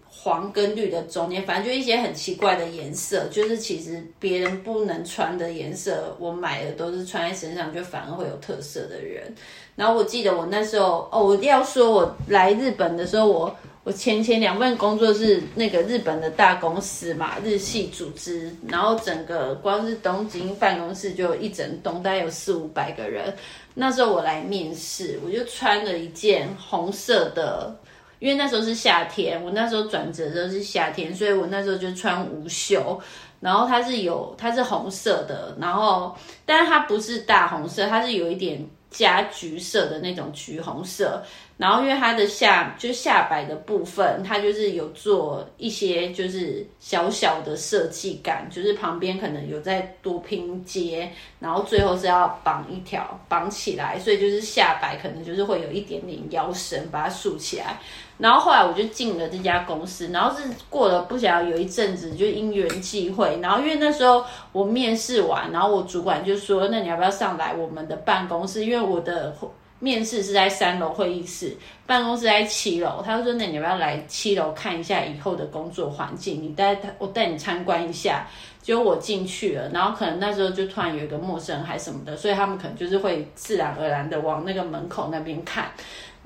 Speaker 2: 黄跟绿的中间，反正就一些很奇怪的颜色，就是其实别人不能穿的颜色，我买的都是穿在身上就反而会有特色的人。然后我记得我那时候，哦，我要说我来日本的时候，我我前前两份工作是那个日本的大公司嘛，日系组织，然后整个光是东京办公室就一整栋，大概有四五百个人。那时候我来面试，我就穿了一件红色的。因为那时候是夏天，我那时候转折的时候是夏天，所以我那时候就穿无袖，然后它是有它是红色的，然后但是它不是大红色，它是有一点加橘色的那种橘红色，然后因为它的下就下摆的部分，它就是有做一些就是小小的设计感，就是旁边可能有再多拼接，然后最后是要绑一条绑起来，所以就是下摆可能就是会有一点点腰身把它竖起来。然后后来我就进了这家公司，然后是过了不晓得有一阵子，就因缘际会，然后因为那时候我面试完，然后我主管就说：“那你要不要上来我们的办公室？因为我的面试是在三楼会议室，办公室在七楼。”他就说：“那你要不要来七楼看一下以后的工作环境？你带他我带你参观一下。”结果我进去了，然后可能那时候就突然有一个陌生人还什么的，所以他们可能就是会自然而然的往那个门口那边看。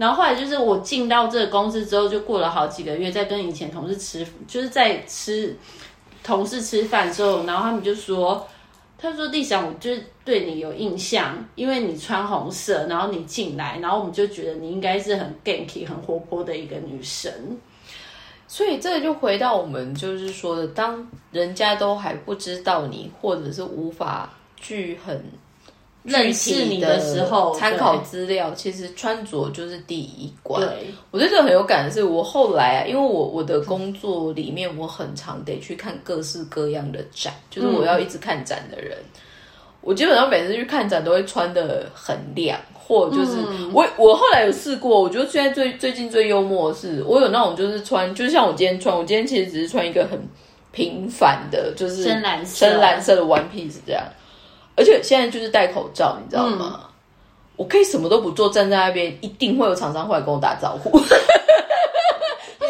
Speaker 2: 然后后来就是我进到这个公司之后，就过了好几个月，在跟以前同事吃，就是在吃同事吃饭之后，然后他们就说。他说：“丽想，我就是对你有印象，因为你穿红色，然后你进来，然后我们就觉得你应该是很 ganky、很活泼的一个女生。
Speaker 1: 所以这个就回到我们就是说的，当人家都还不知道你，或者是无法去很。”
Speaker 2: 认识你的时候，
Speaker 1: 参考资料，其实穿着就是第一关。对，我对这个很有感的是，我后来啊，因为我我的工作里面，我很常得去看各式各样的展，就是我要一直看展的人，我基本上每次去看展都会穿的很亮，或就是我我后来有试过，我觉得现在最最近最幽默的是，我有那种就是穿，就像我今天穿，我今天其实只是穿一个很平凡的，就是
Speaker 2: 深蓝色。
Speaker 1: 深蓝色的 one piece 这样。而且现在就是戴口罩，你知道吗？我可以什么都不做，站在那边，一定会有厂商会来跟我打招呼。他 说：“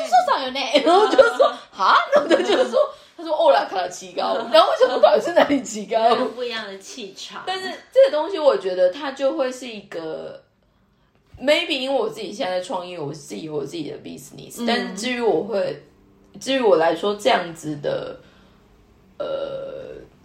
Speaker 1: 社长有呢。”然后就说：“啊？”然后他就说：“他说欧拉卡的奇高。”然后我想说：“到底是哪里奇高？”
Speaker 2: 不一样的气场。
Speaker 1: 但是这个东西，我觉得它就会是一个 maybe，因为我自己现在在创业，我自己有我自己的 business。但是至于我会，至于我来说，这样子的呃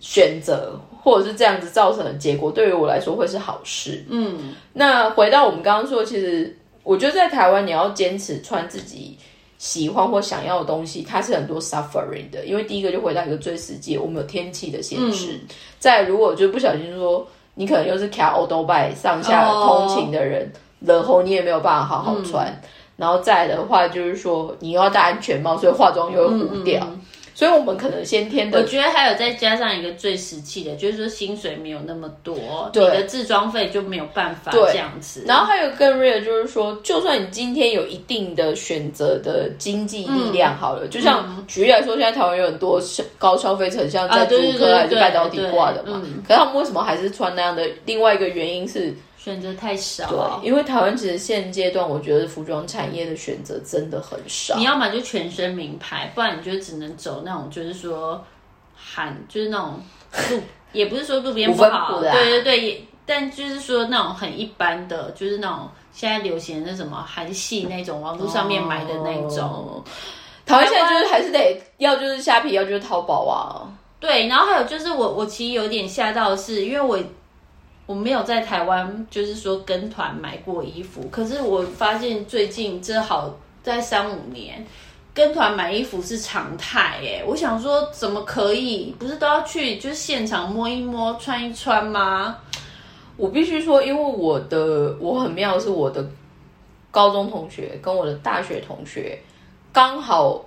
Speaker 1: 选择。或者是这样子造成的结果，对于我来说会是好事。嗯，那回到我们刚刚说，其实我觉得在台湾，你要坚持穿自己喜欢或想要的东西，它是很多 suffering 的。因为第一个就回到一个最实际，我们有天气的限制。再如果就不小心说，你可能又是卡欧多拜上下通勤的人，然后你也没有办法好好穿。然后再的话，就是说你又要戴安全帽，所以化妆又会糊掉。所以，我们可能先天的，
Speaker 2: 我觉得还有再加上一个最实际的，就是说薪水没有那么多，你的自装费就没有办法这样子。
Speaker 1: 然后还有更 real，就是说，就算你今天有一定的选择的经济力量，好了，就像举例来说，现在台湾有很多高消费城，像在租科还是半导体挂的嘛，可是他们为什么还是穿那样的？另外一个原因是。
Speaker 2: 选择太少，
Speaker 1: 对，因为台湾其实现阶段，我觉得服装产业的选择真的很少。
Speaker 2: 你要么就全身名牌，不然你就只能走那种，就是说韩，就是那种路，也不是说路边不好，对对对，但就是说那种很一般的，就是那种现在流行的什么韩系那种，网络上面买的那种。
Speaker 1: 台湾现在就是还是得要就是虾皮，要就是淘宝啊。
Speaker 2: 对，然后还有就是我我其实有点吓到的是，因为我。我没有在台湾，就是说跟团买过衣服。可是我发现最近这好在三五年，跟团买衣服是常态。哎，我想说怎么可以？不是都要去就是现场摸一摸、穿一穿吗？
Speaker 1: 我必须说，因为我的我很妙，是我的高中同学跟我的大学同学刚好。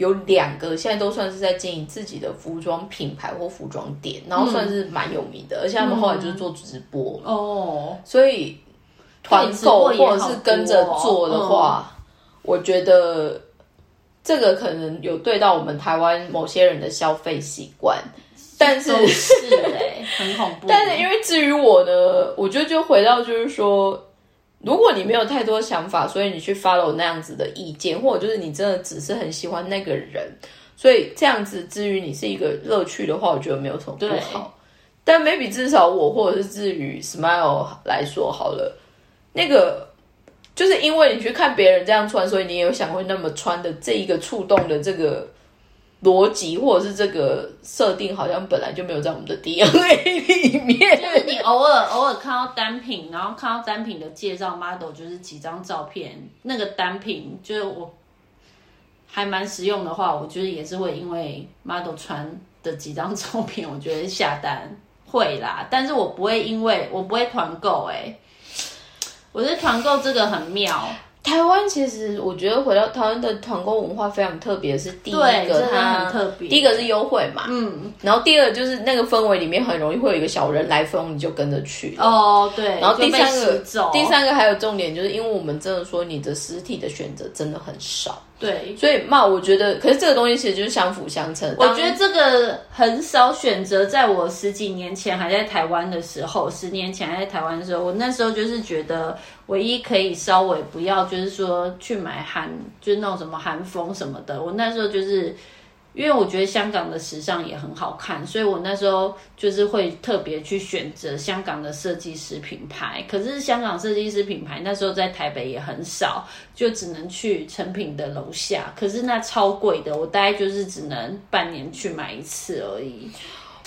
Speaker 1: 有两个现在都算是在经营自己的服装品牌或服装店，然后算是蛮有名的，而且他们后来就是做直播哦，所以团购或者是跟着做的话，我觉得这个可能有对到我们台湾某些人的消费习惯，但是
Speaker 2: 是哎，很恐怖。
Speaker 1: 但是因为至于我呢，我觉得就回到就是说。如果你没有太多想法，所以你去 follow 那样子的意见，或者就是你真的只是很喜欢那个人，所以这样子至于你是一个乐趣的话，我觉得没有什么不好。但 maybe 至少我或者是至于 smile 来说好了，那个就是因为你去看别人这样穿，所以你也有想会那么穿的这一个触动的这个。逻辑或者是这个设定，好像本来就没有在我们的 DNA 里面。
Speaker 2: 就是你偶尔偶尔看到单品，然后看到单品的介绍 model，就是几张照片，那个单品就是我还蛮实用的话，我觉得也是会因为 model 穿的几张照片，我觉得下单会啦。但是我不会因为我不会团购，哎，我觉得团购这个很妙。
Speaker 1: 台湾其实，我觉得回到台湾的团购文化非常特别，是第一个它，第一个是优惠嘛，嗯，然后第二就是那个氛围里面很容易会有一个小人来疯，你就跟着去
Speaker 2: 哦，对，
Speaker 1: 然后第三个，第三个还有重点就是，因为我们真的说你的实体的选择真的很少。
Speaker 2: 对，
Speaker 1: 所以嘛，我觉得，可是这个东西其实就是相辅相成。
Speaker 2: 我觉得这个很少选择，在我十几年前还在台湾的时候，十年前还在台湾的时候，我那时候就是觉得，唯一可以稍微不要，就是说去买韩，就是那种什么韩风什么的。我那时候就是因为我觉得香港的时尚也很好看，所以我那时候就是会特别去选择香港的设计师品牌。可是香港设计师品牌那时候在台北也很少，就只能去成品的楼下。可是那超贵的，我大概就是只能半年去买一次而已。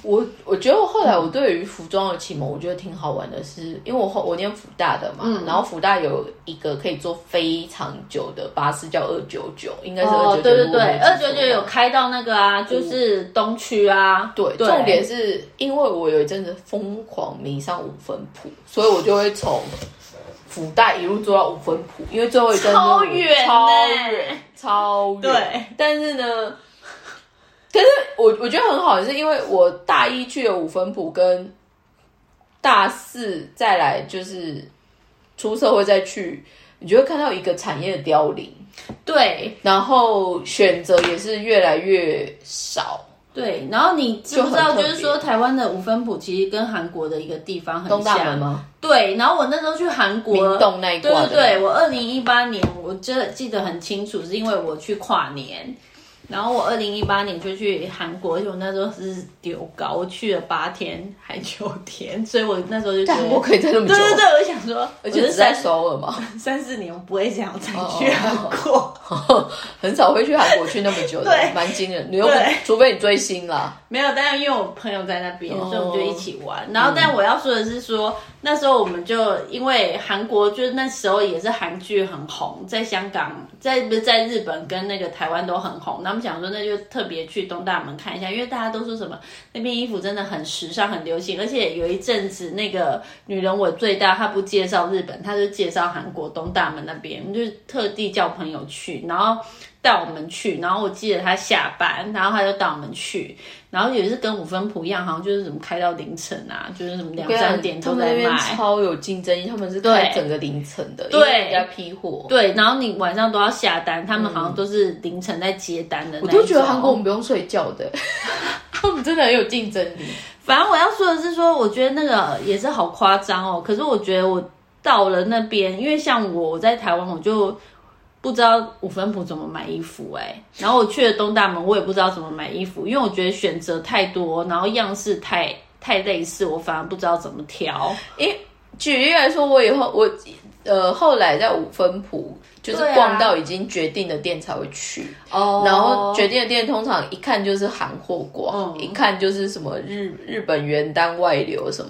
Speaker 1: 我我觉得后来我对于服装的启蒙，我觉得挺好玩的，是因为我后我念福大的嘛，然后福大有一个可以坐非常久的巴士叫二九九，应该是二九九。
Speaker 2: 对对对，二九九有开到那个啊，就是东区啊。
Speaker 1: 对，重点是因为我有一阵子疯狂迷上五分铺，所以我就会从福大一路坐到五分铺，因为最后一站
Speaker 2: 超远，
Speaker 1: 超远，超远。对，但是呢。可是我我觉得很好，是因为我大一去了五分埔，跟大四再来就是出社会再去，你就会看到一个产业的凋零。
Speaker 2: 对，
Speaker 1: 然后选择也是越来越少。
Speaker 2: 对，然后你知不知道，就是说台湾的五分埔其实跟韩国的一个地方很像。东
Speaker 1: 大门吗？
Speaker 2: 对，然后我那时候去韩国，
Speaker 1: 明洞那一
Speaker 2: 对对对，我二零一八年我这记得很清楚，是因为我去跨年。然后我二零一八年就去韩国，而且我那时候是丢高，我去了八天还九天，所以我那时候就
Speaker 1: 觉得我可以在那么久。
Speaker 2: 对对对，我想说，
Speaker 1: 而且是在首尔嘛，
Speaker 2: 三四年我不会这样再去韩国，
Speaker 1: 很少会去韩国去那么久的，蛮惊人。你又除非你追星啦，
Speaker 2: 没有，但是因为我朋友在那边，所以我们就一起玩。然后，但我要说的是说。那时候我们就因为韩国，就是那时候也是韩剧很红，在香港，在不是在日本跟那个台湾都很红。那我们讲说，那就特别去东大门看一下，因为大家都说什么那边衣服真的很时尚、很流行，而且有一阵子那个女人我最大，她不介绍日本，她就介绍韩国东大门那边，我们就特地叫朋友去，然后。带我们去，然后我记得她下班，然后她就带我们去，然后也是跟五分铺一样，好像就是怎么开到凌晨啊，就是什么两三点都在卖，
Speaker 1: 超有竞争力，他们是开整个凌晨的，
Speaker 2: 对，
Speaker 1: 要批货，
Speaker 2: 对，然后你晚上都要下单，他们好像都是凌晨在接单的，
Speaker 1: 我都觉得韩国我们不用睡觉的，他们真的很有竞争力。
Speaker 2: 反正我要说的是说，我觉得那个也是好夸张哦，可是我觉得我到了那边，因为像我在台湾，我就。不知道五分埔怎么买衣服哎，然后我去了东大门，我也不知道怎么买衣服，因为我觉得选择太多，然后样式太太类似，我反而不知道怎么挑。
Speaker 1: 因举例来说，我以后我呃后来在五分埔就是逛到已经决定的店才会去，哦，然后决定的店通常一看就是韩货逛，一看就是什么日日本原单外流什么，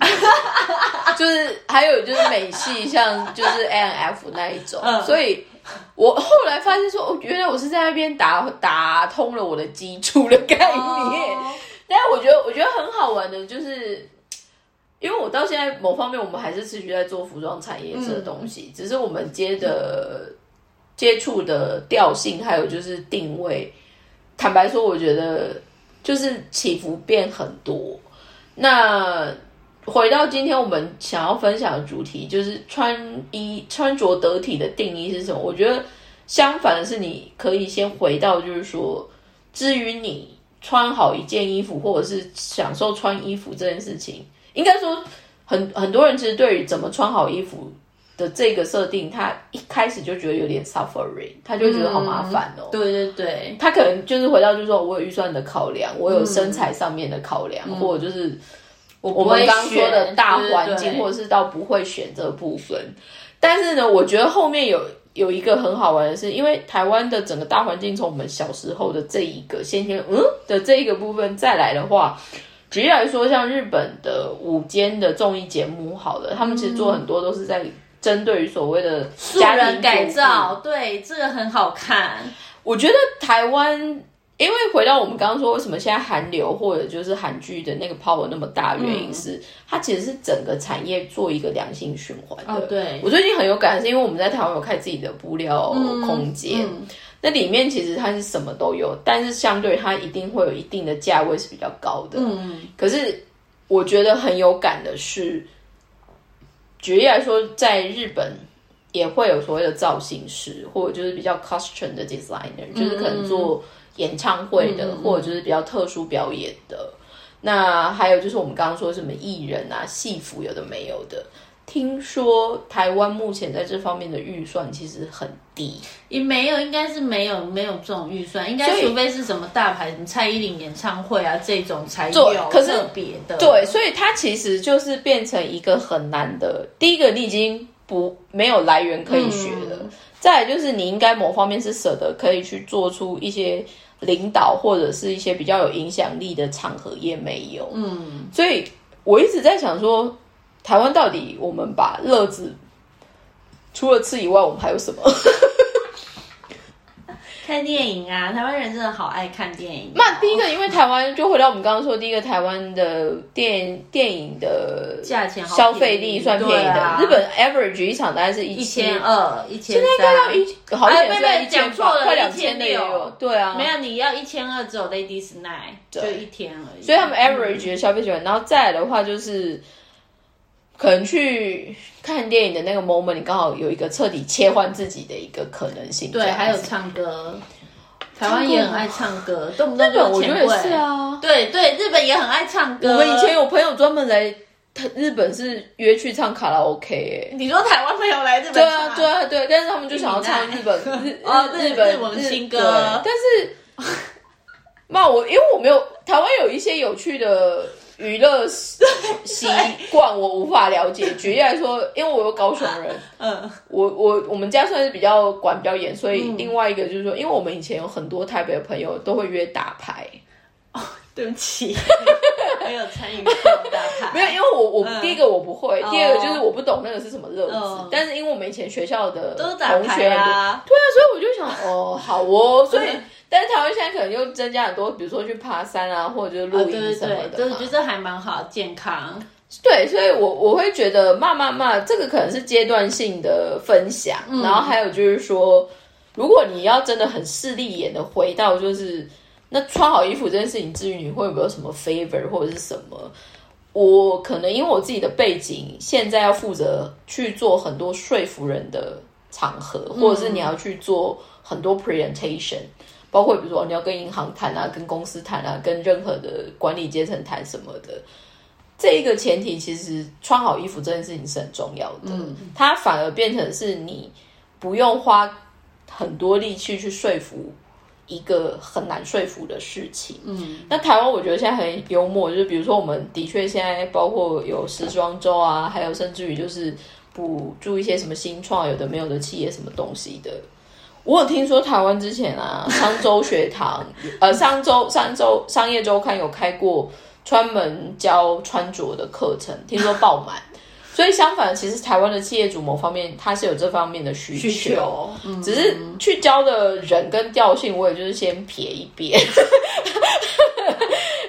Speaker 1: 就是还有就是美系像就是 N F 那一种，所以。我后来发现说，哦，原来我是在那边打打通了我的基础的概念。但是我觉得，我觉得很好玩的，就是因为我到现在某方面，我们还是持续在做服装产业这东西，只是我们接的接触的调性，还有就是定位。坦白说，我觉得就是起伏变很多。那。回到今天我们想要分享的主题，就是穿衣穿着得体的定义是什么？我觉得相反的是，你可以先回到，就是说，至于你穿好一件衣服，或者是享受穿衣服这件事情，应该说很很多人其实对于怎么穿好衣服的这个设定，他一开始就觉得有点 suffering，他就觉得好麻烦哦。
Speaker 2: 对对对，
Speaker 1: 他可能就是回到，就是说我有预算的考量，我有身材上面的考量，或者就是。我们刚说的大环境，或者是到不会选这部分，但是呢，我觉得后面有有一个很好玩的是，因为台湾的整个大环境，从我们小时候的这一个先天嗯的这一个部分再来的话，举例来说，像日本的午间的综艺节目，好了，他们其实做很多都是在针对于所谓的
Speaker 2: 素人改造，对，这个很好看。
Speaker 1: 我觉得台湾。因为回到我们刚刚说，为什么现在韩流或者就是韩剧的那个 power 那么大，原因是它其实是整个产业做一个良性循环的。
Speaker 2: 对
Speaker 1: 我最近很有感，是因为我们在台湾有开自己的布料空间，那里面其实它是什么都有，但是相对它一定会有一定的价位是比较高的。嗯，可是我觉得很有感的是，举例来说，在日本也会有所谓的造型师，或者就是比较 costume 的 designer，就是可能做。演唱会的，或者就是比较特殊表演的，那还有就是我们刚刚说什么艺人啊、戏服有的没有的，听说台湾目前在这方面的预算其实很低，
Speaker 2: 也没有，应该是没有没有这种预算，应该除非是什么大牌，什么蔡依林演唱会啊这种才有特别的。
Speaker 1: 对，所以它其实就是变成一个很难的。第一个，你已经不没有来源可以学了；再就是你应该某方面是舍得可以去做出一些领导或者是一些比较有影响力的场合，也没有。嗯，所以我一直在想说。台湾到底我们把乐子除了吃以外，我们还有什么？
Speaker 2: 看电影啊！台湾人真的好爱看电影。
Speaker 1: 那第一个，因为台湾就回到我们刚刚说，第一个台湾的电电影的
Speaker 2: 价钱
Speaker 1: 消费力算便宜的。日本 average 一场大概是
Speaker 2: 一千二、一千
Speaker 1: 三，现在快要一，好
Speaker 2: 像
Speaker 1: 是
Speaker 2: 一讲错了，
Speaker 1: 快两千六。对啊，
Speaker 2: 没有你要一千二，只有 Ladies Night 就一天而已。
Speaker 1: 所以他们 average 的消费水平，然后再来的话就是。可能去看电影的那个 moment，你刚好有一个彻底切换自己的一个可能性。
Speaker 2: 对，还有唱歌，台湾也很爱唱歌，动不动就
Speaker 1: 我觉得是啊。
Speaker 2: 对对，日本也很爱唱歌。
Speaker 1: 我们以前有朋友专门来他日本是约去唱卡拉 OK
Speaker 2: 哎。你说台湾朋友来日本？
Speaker 1: 对啊对啊对，但是他们就想要唱日本日日本
Speaker 2: 日文新歌。
Speaker 1: 但是，那我因为我没有台湾有一些有趣的。娱乐习惯我无法了解。举例来说，因为我有高雄人，嗯，我我我们家算是比较管比较严，所以另外一个就是说，因为我们以前有很多台北的朋友都会约打牌。
Speaker 2: 哦，对不起，没有参与过打牌。
Speaker 1: 没有，因为我我第一个我不会，第二个就是我不懂那个是什么乐子。但是因为我们以前学校的
Speaker 2: 都是打牌啊，
Speaker 1: 对啊，所以我就想，哦，好哦，所以。但是台湾现在可能又增加很多，比如说去爬山啊，或者就是露营什么的，
Speaker 2: 就是觉得还蛮好，健康。
Speaker 1: 对，所以我我会觉得骂骂骂，这个可能是阶段性的分享。然后还有就是说，如果你要真的很势利眼的回到，就是那穿好衣服这件事情，至于你会不会有什么 favor 或者是什么？我可能因为我自己的背景，现在要负责去做很多说服人的场合，或者是你要去做很多 presentation。包括比如说你要跟银行谈啊，跟公司谈啊，跟任何的管理阶层谈什么的，这一个前提其实穿好衣服这件事情是很重要的。嗯，它反而变成是你不用花很多力气去说服一个很难说服的事情。嗯，那台湾我觉得现在很幽默，就是比如说我们的确现在包括有时装周啊，还有甚至于就是补助一些什么新创有的没有的企业什么东西的。我有听说台湾之前啊，商周学堂，呃，商周、商周商业周刊有开过专门教穿着的课程，听说爆满。所以相反，其实台湾的企业主某方面他是有这方面的需求，只是去教的人跟调性，我也就是先撇一边。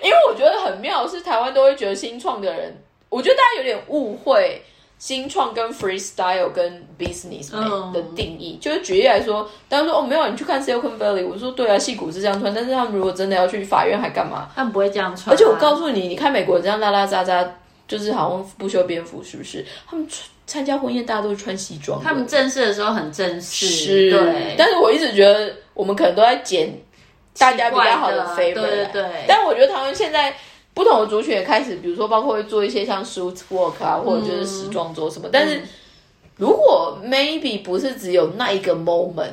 Speaker 1: 因为我觉得很妙，是台湾都会觉得新创的人，我觉得大家有点误会。新创跟 freestyle 跟 business 的定义，就是举例来说，大家说哦没有，你去看 Silicon Valley，我说对啊，戏骨是这样穿，但是他们如果真的要去法院，还干嘛？
Speaker 2: 他们不会这样穿。
Speaker 1: 而且我告诉你，你看美国人这样拉拉杂杂，就是好像不修边幅，是不是？他们参加婚宴，大家都是穿西装。
Speaker 2: 他们正式的时候很正式，对。
Speaker 1: 但是我一直觉得，我们可能都在捡大家比较好的 favor，
Speaker 2: 对对。
Speaker 1: 但我觉得他们现在。不同的族群也开始，比如说包括会做一些像 shoot work 啊，或者就是时装周什么。但是如果 maybe 不是只有那一个 moment，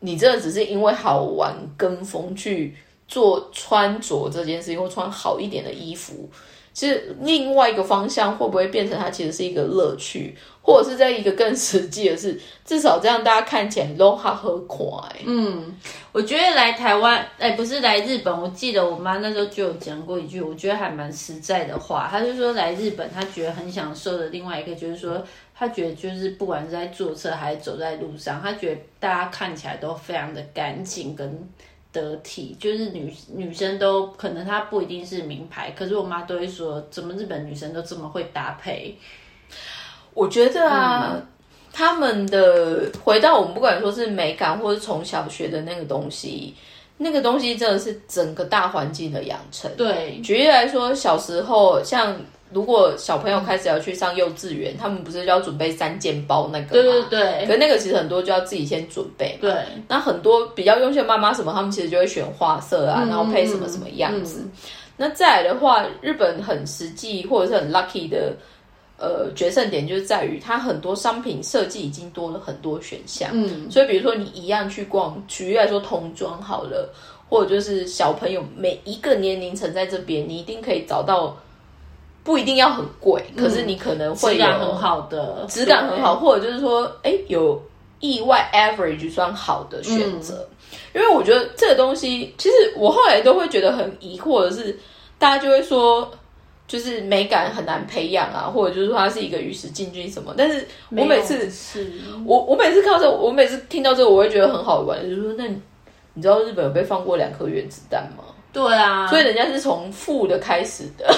Speaker 1: 你真的只是因为好玩跟风去做穿着这件事情，或穿好一点的衣服。其实另外一个方向会不会变成它其实是一个乐趣，或者是在一个更实际的是，至少这样大家看起来都好和快。
Speaker 2: 嗯，我觉得来台湾，哎，不是来日本，我记得我妈那时候就有讲过一句，我觉得还蛮实在的话，她就说来日本，她觉得很享受的。另外一个就是说，她觉得就是不管是在坐车还是走在路上，她觉得大家看起来都非常的干净跟。得体就是女女生都可能她不一定是名牌，可是我妈都会说，怎么日本女生都这么会搭配？
Speaker 1: 我觉得啊，他们的回到我们不管说是美感，或是从小学的那个东西，那个东西真的是整个大环境的养成。
Speaker 2: 对，
Speaker 1: 举例来说，小时候像。如果小朋友开始要去上幼稚园，他们不是要准备三件包那个吗？
Speaker 2: 对对对。
Speaker 1: 可那个其实很多就要自己先准备。
Speaker 2: 对。
Speaker 1: 那很多比较优秀的妈妈什么，他们其实就会选花色啊，然后配什么什么样子。那再来的话，日本很实际或者是很 lucky 的呃决胜点就是在于它很多商品设计已经多了很多选项，嗯，所以比如说你一样去逛，举例来说童装好了，或者就是小朋友每一个年龄层在这边，你一定可以找到，不一定要很贵，可是你可能会有
Speaker 2: 很好的
Speaker 1: 质感很好，或者就是说，哎，有意外 average 算好的选择，因为我觉得这个东西，其实我后来都会觉得很疑惑的是，大家就会说。就是美感很难培养啊，或者就是说它是一个与时俱进什么。但是我每次
Speaker 2: 是，
Speaker 1: 我我每次看到这，我每次听到这个，我会觉得很好玩。就是说，那你知道日本有被放过两颗原子弹吗？
Speaker 2: 对啊，
Speaker 1: 所以人家是从负的开始的。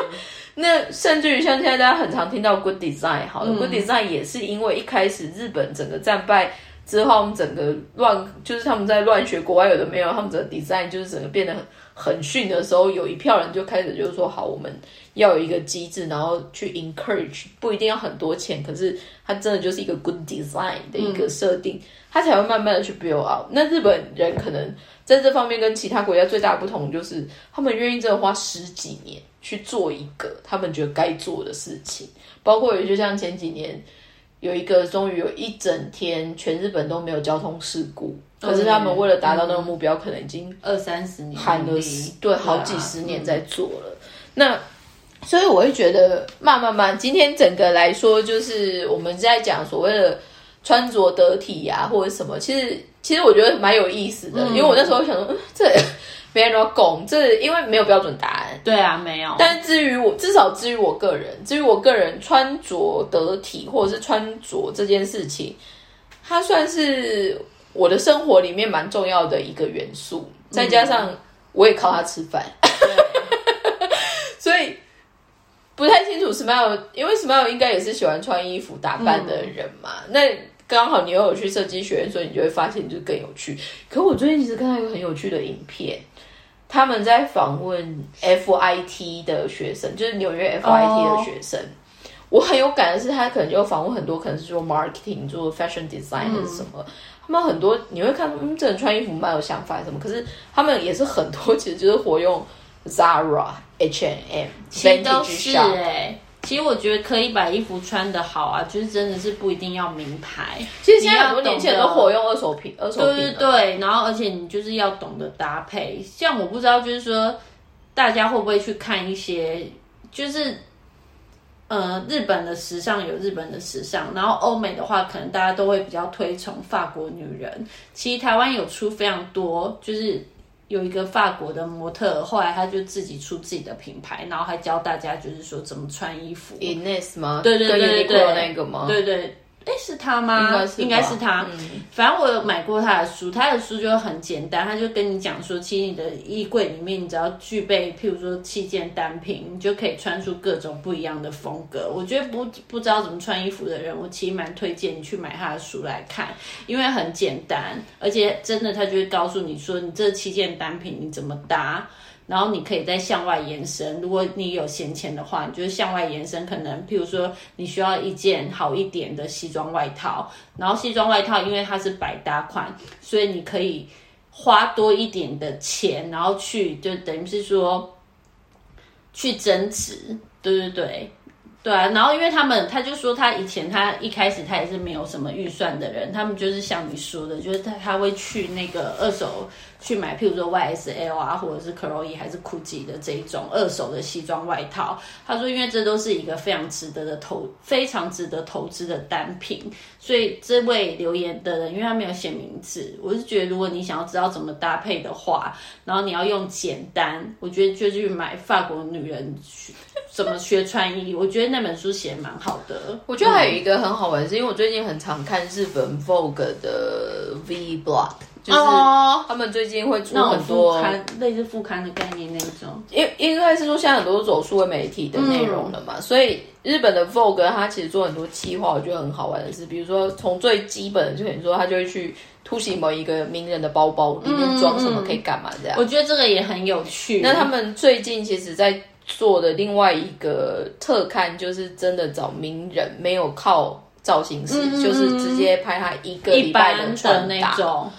Speaker 1: 那甚至于像现在大家很常听到 good design，好了，good design 也是因为一开始日本整个战败之后，他们整个乱，就是他们在乱学国外有的没有，他们整个 design 就是整个变得很。很逊的时候，有一票人就开始就是说，好，我们要有一个机制，然后去 encourage，不一定要很多钱，可是它真的就是一个 good design 的一个设定，它才会慢慢的去 build out。那日本人可能在这方面跟其他国家最大的不同，就是他们愿意真的花十几年去做一个他们觉得该做的事情，包括也就像前几年有一个终于有一整天全日本都没有交通事故。可是他们为了达到那个目标，可能已经
Speaker 2: 二三十年，
Speaker 1: 喊了对好几十年在做了。那所以我会觉得，慢慢慢，今天整个来说，就是我们在讲所谓的穿着得体呀，或者什么。其实其实我觉得蛮有意思的，因为我那时候想说，这没人要拱，这因为没有标准答案。
Speaker 2: 对啊，没有。
Speaker 1: 但至于我，至少至于我个人，至于我个人穿着得体，或者是穿着这件事情，它算是。我的生活里面蛮重要的一个元素，再加上我也靠它吃饭，不太清楚 Smile，因为 Smile 应该也是喜欢穿衣服打扮的人嘛。那刚好你又有去设计学院，所以你就会发现就更有趣。可我最近其实看到一个很有趣的影片，他们在访问 FIT 的学生，就是纽约 FIT 的学生。我很有感的是，他可能就访问很多，可能是做 marketing、做 fashion design 是什么。他们很多你会看，嗯，这人穿衣服蛮有想法什么，可是他们也是很多，其实就是活用 Zara、H&M，
Speaker 2: 其实都是哎。其实我觉得可以把衣服穿的好啊，就是真的是不一定要名牌。
Speaker 1: 其实现在很多年轻人都火用二手品，二手品。
Speaker 2: 对对对，然后而且你就是要懂得搭配。像我不知道，就是说大家会不会去看一些，就是。呃，日本的时尚有日本的时尚，然后欧美的话，可能大家都会比较推崇法国女人。其实台湾有出非常多，就是有一个法国的模特，后来他就自己出自己的品牌，然后还教大家就是说怎么穿衣服。
Speaker 1: Ines 吗？
Speaker 2: 对对对对，
Speaker 1: 那个吗？
Speaker 2: 对对。哎，是他吗？应该是他。反正我有买过他的书，他的书就很简单，他就跟你讲说，其实你的衣柜里面，你只要具备，譬如说七件单品，你就可以穿出各种不一样的风格。我觉得不不知道怎么穿衣服的人，我其实蛮推荐你去买他的书来看，因为很简单，而且真的他就会告诉你说，你这七件单品你怎么搭。然后你可以再向外延伸，如果你有闲钱的话，你就是向外延伸。可能譬如说，你需要一件好一点的西装外套，然后西装外套因为它是百搭款，所以你可以花多一点的钱，然后去就等于是说去增值，对对对。对啊，然后因为他们，他就说他以前他一开始他也是没有什么预算的人，他们就是像你说的，就是他他会去那个二手去买，譬如说 YSL 啊，或者是 c r o e 还是 GUCCI 的这一种二手的西装外套。他说，因为这都是一个非常值得的投，非常值得投资的单品，所以这位留言的人，因为他没有写名字，我是觉得如果你想要知道怎么搭配的话，然后你要用简单，我觉得就去买法国女人。怎么学穿衣？我觉得那本书写蛮好的。
Speaker 1: 我觉得还有一个很好玩，是因为我最近很常看日本 Vogue 的 V Block，就是他们最近会出很多
Speaker 2: 类似副刊的概念那种。
Speaker 1: 因应该是说现在很多走数位媒体的内容了嘛，所以日本的 Vogue 它其实做很多企划，我觉得很好玩的是，比如说从最基本的，就可能说他就会去突袭某一个名人的包包里面装什么，可以干嘛这样。
Speaker 2: 我觉得这个也很有趣。
Speaker 1: 那他们最近其实，在做的另外一个特刊就是真的找名人，没有靠造型师，就是直接拍他一个礼拜的穿搭。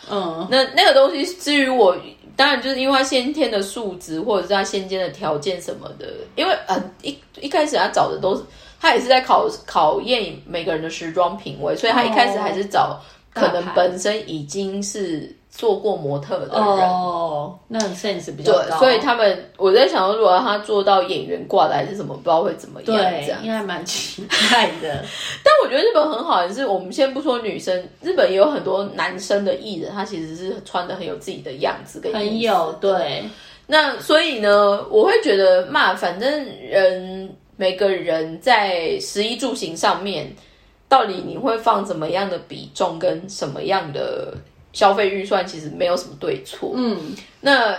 Speaker 1: 嗯，那那个东西，至于我，当然就是因为他先天的素质，或者是他先天的条件什么的。因为呃，一一开始他找的都是他也是在考考验每个人的时装品味，所以他一开始还是找可能本身已经是。做过模特的人
Speaker 2: 哦，那 sense 比较
Speaker 1: 高，所以他们我在想，如果他做到演员挂的还是什么，不知道会怎么样。
Speaker 2: 对，应该蛮期待的。
Speaker 1: 但我觉得日本很好也是，我们先不说女生，日本也有很多男生的艺人，他其实是穿的很有自己的样子跟
Speaker 2: 很有对。
Speaker 1: 那所以呢，我会觉得嘛，反正人每个人在食衣住行上面，到底你会放怎么样的比重跟什么样的？消费预算其实没有什么对错，嗯，那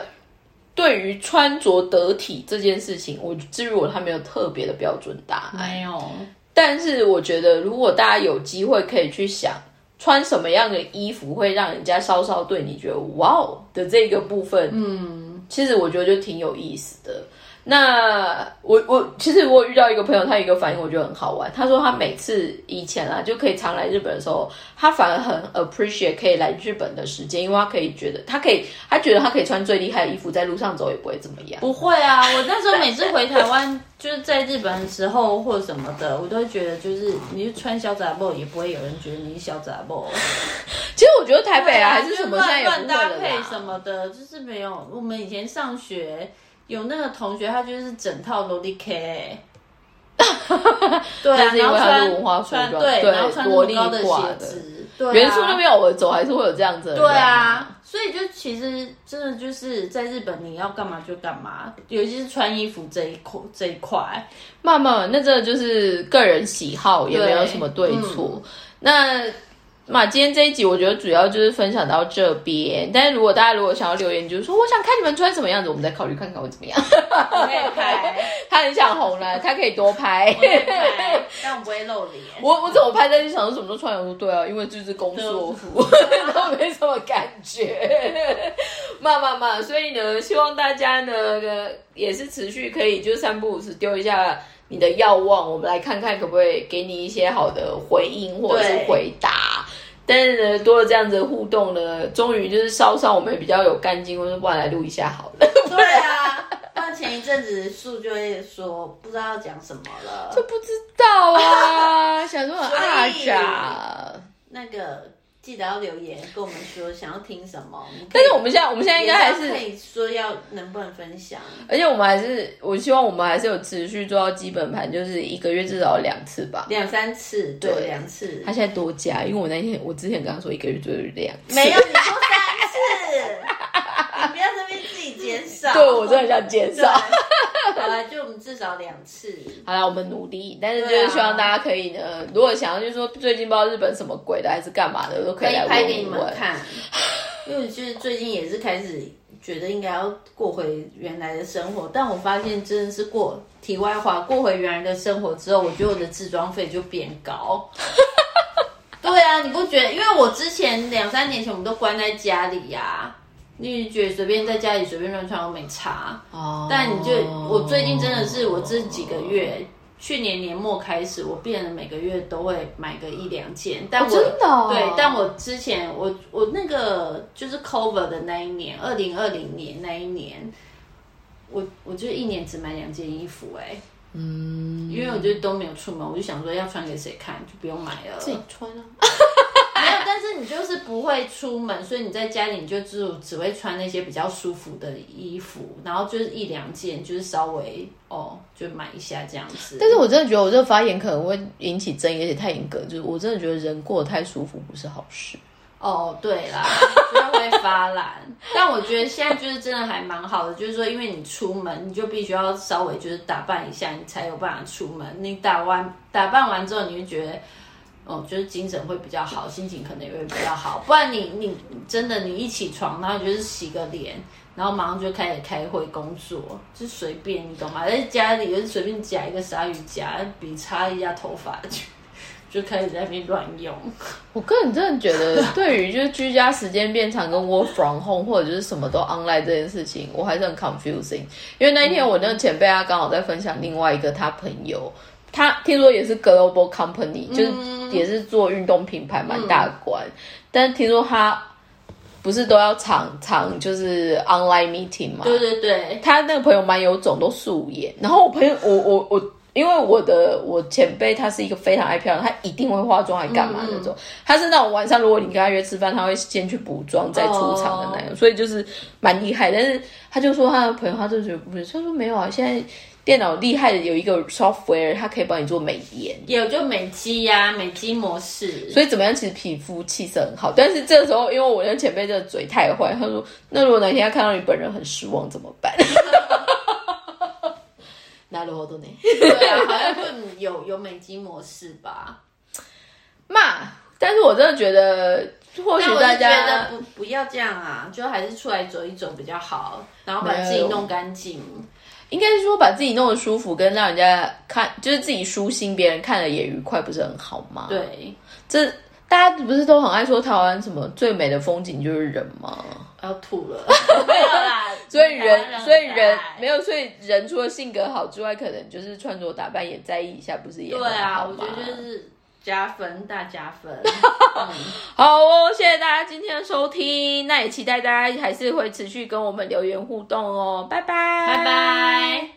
Speaker 1: 对于穿着得体这件事情，我至于我他没有特别的标准答
Speaker 2: 案，没有。
Speaker 1: 但是我觉得，如果大家有机会可以去想，穿什么样的衣服会让人家稍稍对你觉得哇哦的这个部分，嗯，其实我觉得就挺有意思的。那我我其实我遇到一个朋友，他有一个反应，我觉得很好玩。他说他每次以前啊就可以常来日本的时候，他反而很 appreciate 可以来日本的时间，因为他可以觉得他可以，他觉得他可以穿最厉害的衣服在路上走也不会怎么样。
Speaker 2: 不会啊，我那时候每次回台湾就是在日本的时候或者什么的，我都会觉得就是你就穿小杂布也不会有人觉得你是小杂布。
Speaker 1: 其实我觉得台北啊还是什么
Speaker 2: 乱搭配什么的，就是没有我们以前上学。有那个同学，他就是整套萝莉 K，
Speaker 1: 对啊，然后穿
Speaker 2: 穿对，然后穿萝莉高的鞋子，对，
Speaker 1: 元素那边我走还是会有这样子，
Speaker 2: 对啊，所以就其实真的就是在日本你要干嘛就干嘛，尤其是穿衣服这一块这一块，
Speaker 1: 慢慢那真的就是个人喜好，也没有什么对错，那。嘛，今天这一集我觉得主要就是分享到这边，但是如果大家如果想要留言，就是说我想看你们穿什么样子，我们再考虑看看会怎么样。
Speaker 2: 可以拍，
Speaker 1: 他很想红了，他可以多拍，
Speaker 2: 但我不会露脸。
Speaker 1: 我我怎么拍在就想说什么都穿，我说对啊，因为这是工作服，都没什么感觉。慢慢慢，所以呢，希望大家呢也是持续可以就三不五时丢一下你的要望，我们来看看可不可以给你一些好的回应或者是回答。但是呢，多了这样子的互动呢，终于就是稍稍我们比较有干劲，我说不然来录一下好了。
Speaker 2: 对啊，那前一阵子树就会说不知道要讲什么了，
Speaker 1: 就不知道啊，想说阿甲
Speaker 2: 那个。记得要留言跟我们说想要听什么，
Speaker 1: 但是我们现在我们现在应该还是
Speaker 2: 可以说要能不能分享，
Speaker 1: 而且我们还是我希望我们还是有持续做到基本盘，就是一个月至少两次吧，
Speaker 2: 两三次，对，两次。
Speaker 1: 他现在多加，因为我那天我之前跟他说一个月就两次，
Speaker 2: 没有你说三次，你不要这边自己减少，
Speaker 1: 对我真的想减少。
Speaker 2: 好了，就我们至少两次。
Speaker 1: 好了，我们努力，但是就是希望大家可以呢，如果想要就是说最近不知道日本什么鬼的还是干嘛的，都可以来
Speaker 2: 拍给你们看。因为就是最近也是开始觉得应该要过回原来的生活，但我发现真的是过题外话，过回原来的生活之后，我觉得我的自装费就变高。对啊，你不觉得？因为我之前两三年前我们都关在家里呀。你觉得随便在家里随便乱穿都没差，哦。但你就我最近真的是我这几个月，去年年末开始，我变得每个月都会买个一两件。但我
Speaker 1: 真的
Speaker 2: 对，但我之前我我那个就是 cover 的那一年，二零二零年那一年，我我就一年只买两件衣服，哎，嗯，因为我就都没有出门，我就想说要穿给谁看，就不用买了，
Speaker 1: 自己穿啊。
Speaker 2: 你就是不会出门，所以你在家里你就只只会穿那些比较舒服的衣服，然后就是一两件，就是稍微哦，就买一下这样子。
Speaker 1: 但是我真的觉得我这个发言可能会引起争议，而且太严格，就是我真的觉得人过得太舒服不是好事。
Speaker 2: 哦，对啦，就会发懒。但我觉得现在就是真的还蛮好的，就是说，因为你出门你就必须要稍微就是打扮一下，你才有办法出门。你打完打扮完之后，你就觉得。哦，就是精神会比较好，心情可能也会比较好。不然你你真的你一起床，然后就是洗个脸，然后马上就开始开会工作，就随便你懂吗？在家里就是随便夹一个鲨鱼夹，笔擦一下头发就就开始在那边乱用。
Speaker 1: 我个人真的觉得，对于就是居家时间变长跟 work from home 或者就是什么都 online 这件事情，我还是很 confusing。因为那一天我那个前辈他刚好在分享另外一个他朋友。他听说也是 global company，就是也是做运动品牌，蛮大官。但是听说他不是都要常常就是 online meeting 嘛？
Speaker 2: 对对对，
Speaker 1: 他那个朋友蛮有种，都素颜。然后我朋友，我我我因为我的我前辈他是一个非常爱漂亮，他一定会化妆，还干嘛那种。他是那种晚上如果你跟他约吃饭，他会先去补妆再出场的那种，所以就是蛮厉害。但是他就说他的朋友，他就觉得不是，他说没有啊，现在电脑厉害的有一个 software，它可以帮你做美颜，
Speaker 2: 有就美肌呀，美肌模式。
Speaker 1: 所以怎么样，其实皮肤气色很好。但是这个时候，因为我那前辈这个嘴太坏，他说那如果哪天他看到你本人很失望怎么办？なるほどね。
Speaker 2: 对啊，好像就有有美肌模式吧。
Speaker 1: 嘛，但是我真的觉得，或许大家
Speaker 2: 不不要这样啊，就还是出来走一走比较好，然后把自己弄干净。
Speaker 1: 应该是说把自己弄得舒服，跟让人家看，就是自己舒心，别人看了也愉快，不是很好吗？
Speaker 2: 对，
Speaker 1: 这大家不是都很爱说台湾什么最美的风景就是人吗？
Speaker 2: 要吐了，
Speaker 1: 没有啦。所以人，所以人没有，所以人除了性格好之外，可能就是穿着打扮也在意一下，不是也
Speaker 2: 对啊？我觉得就是加分，大加分。
Speaker 1: 好哦，谢谢大家今天的收听，那也期待大家还是会持续跟我们留言互动哦，拜拜，
Speaker 2: 拜拜。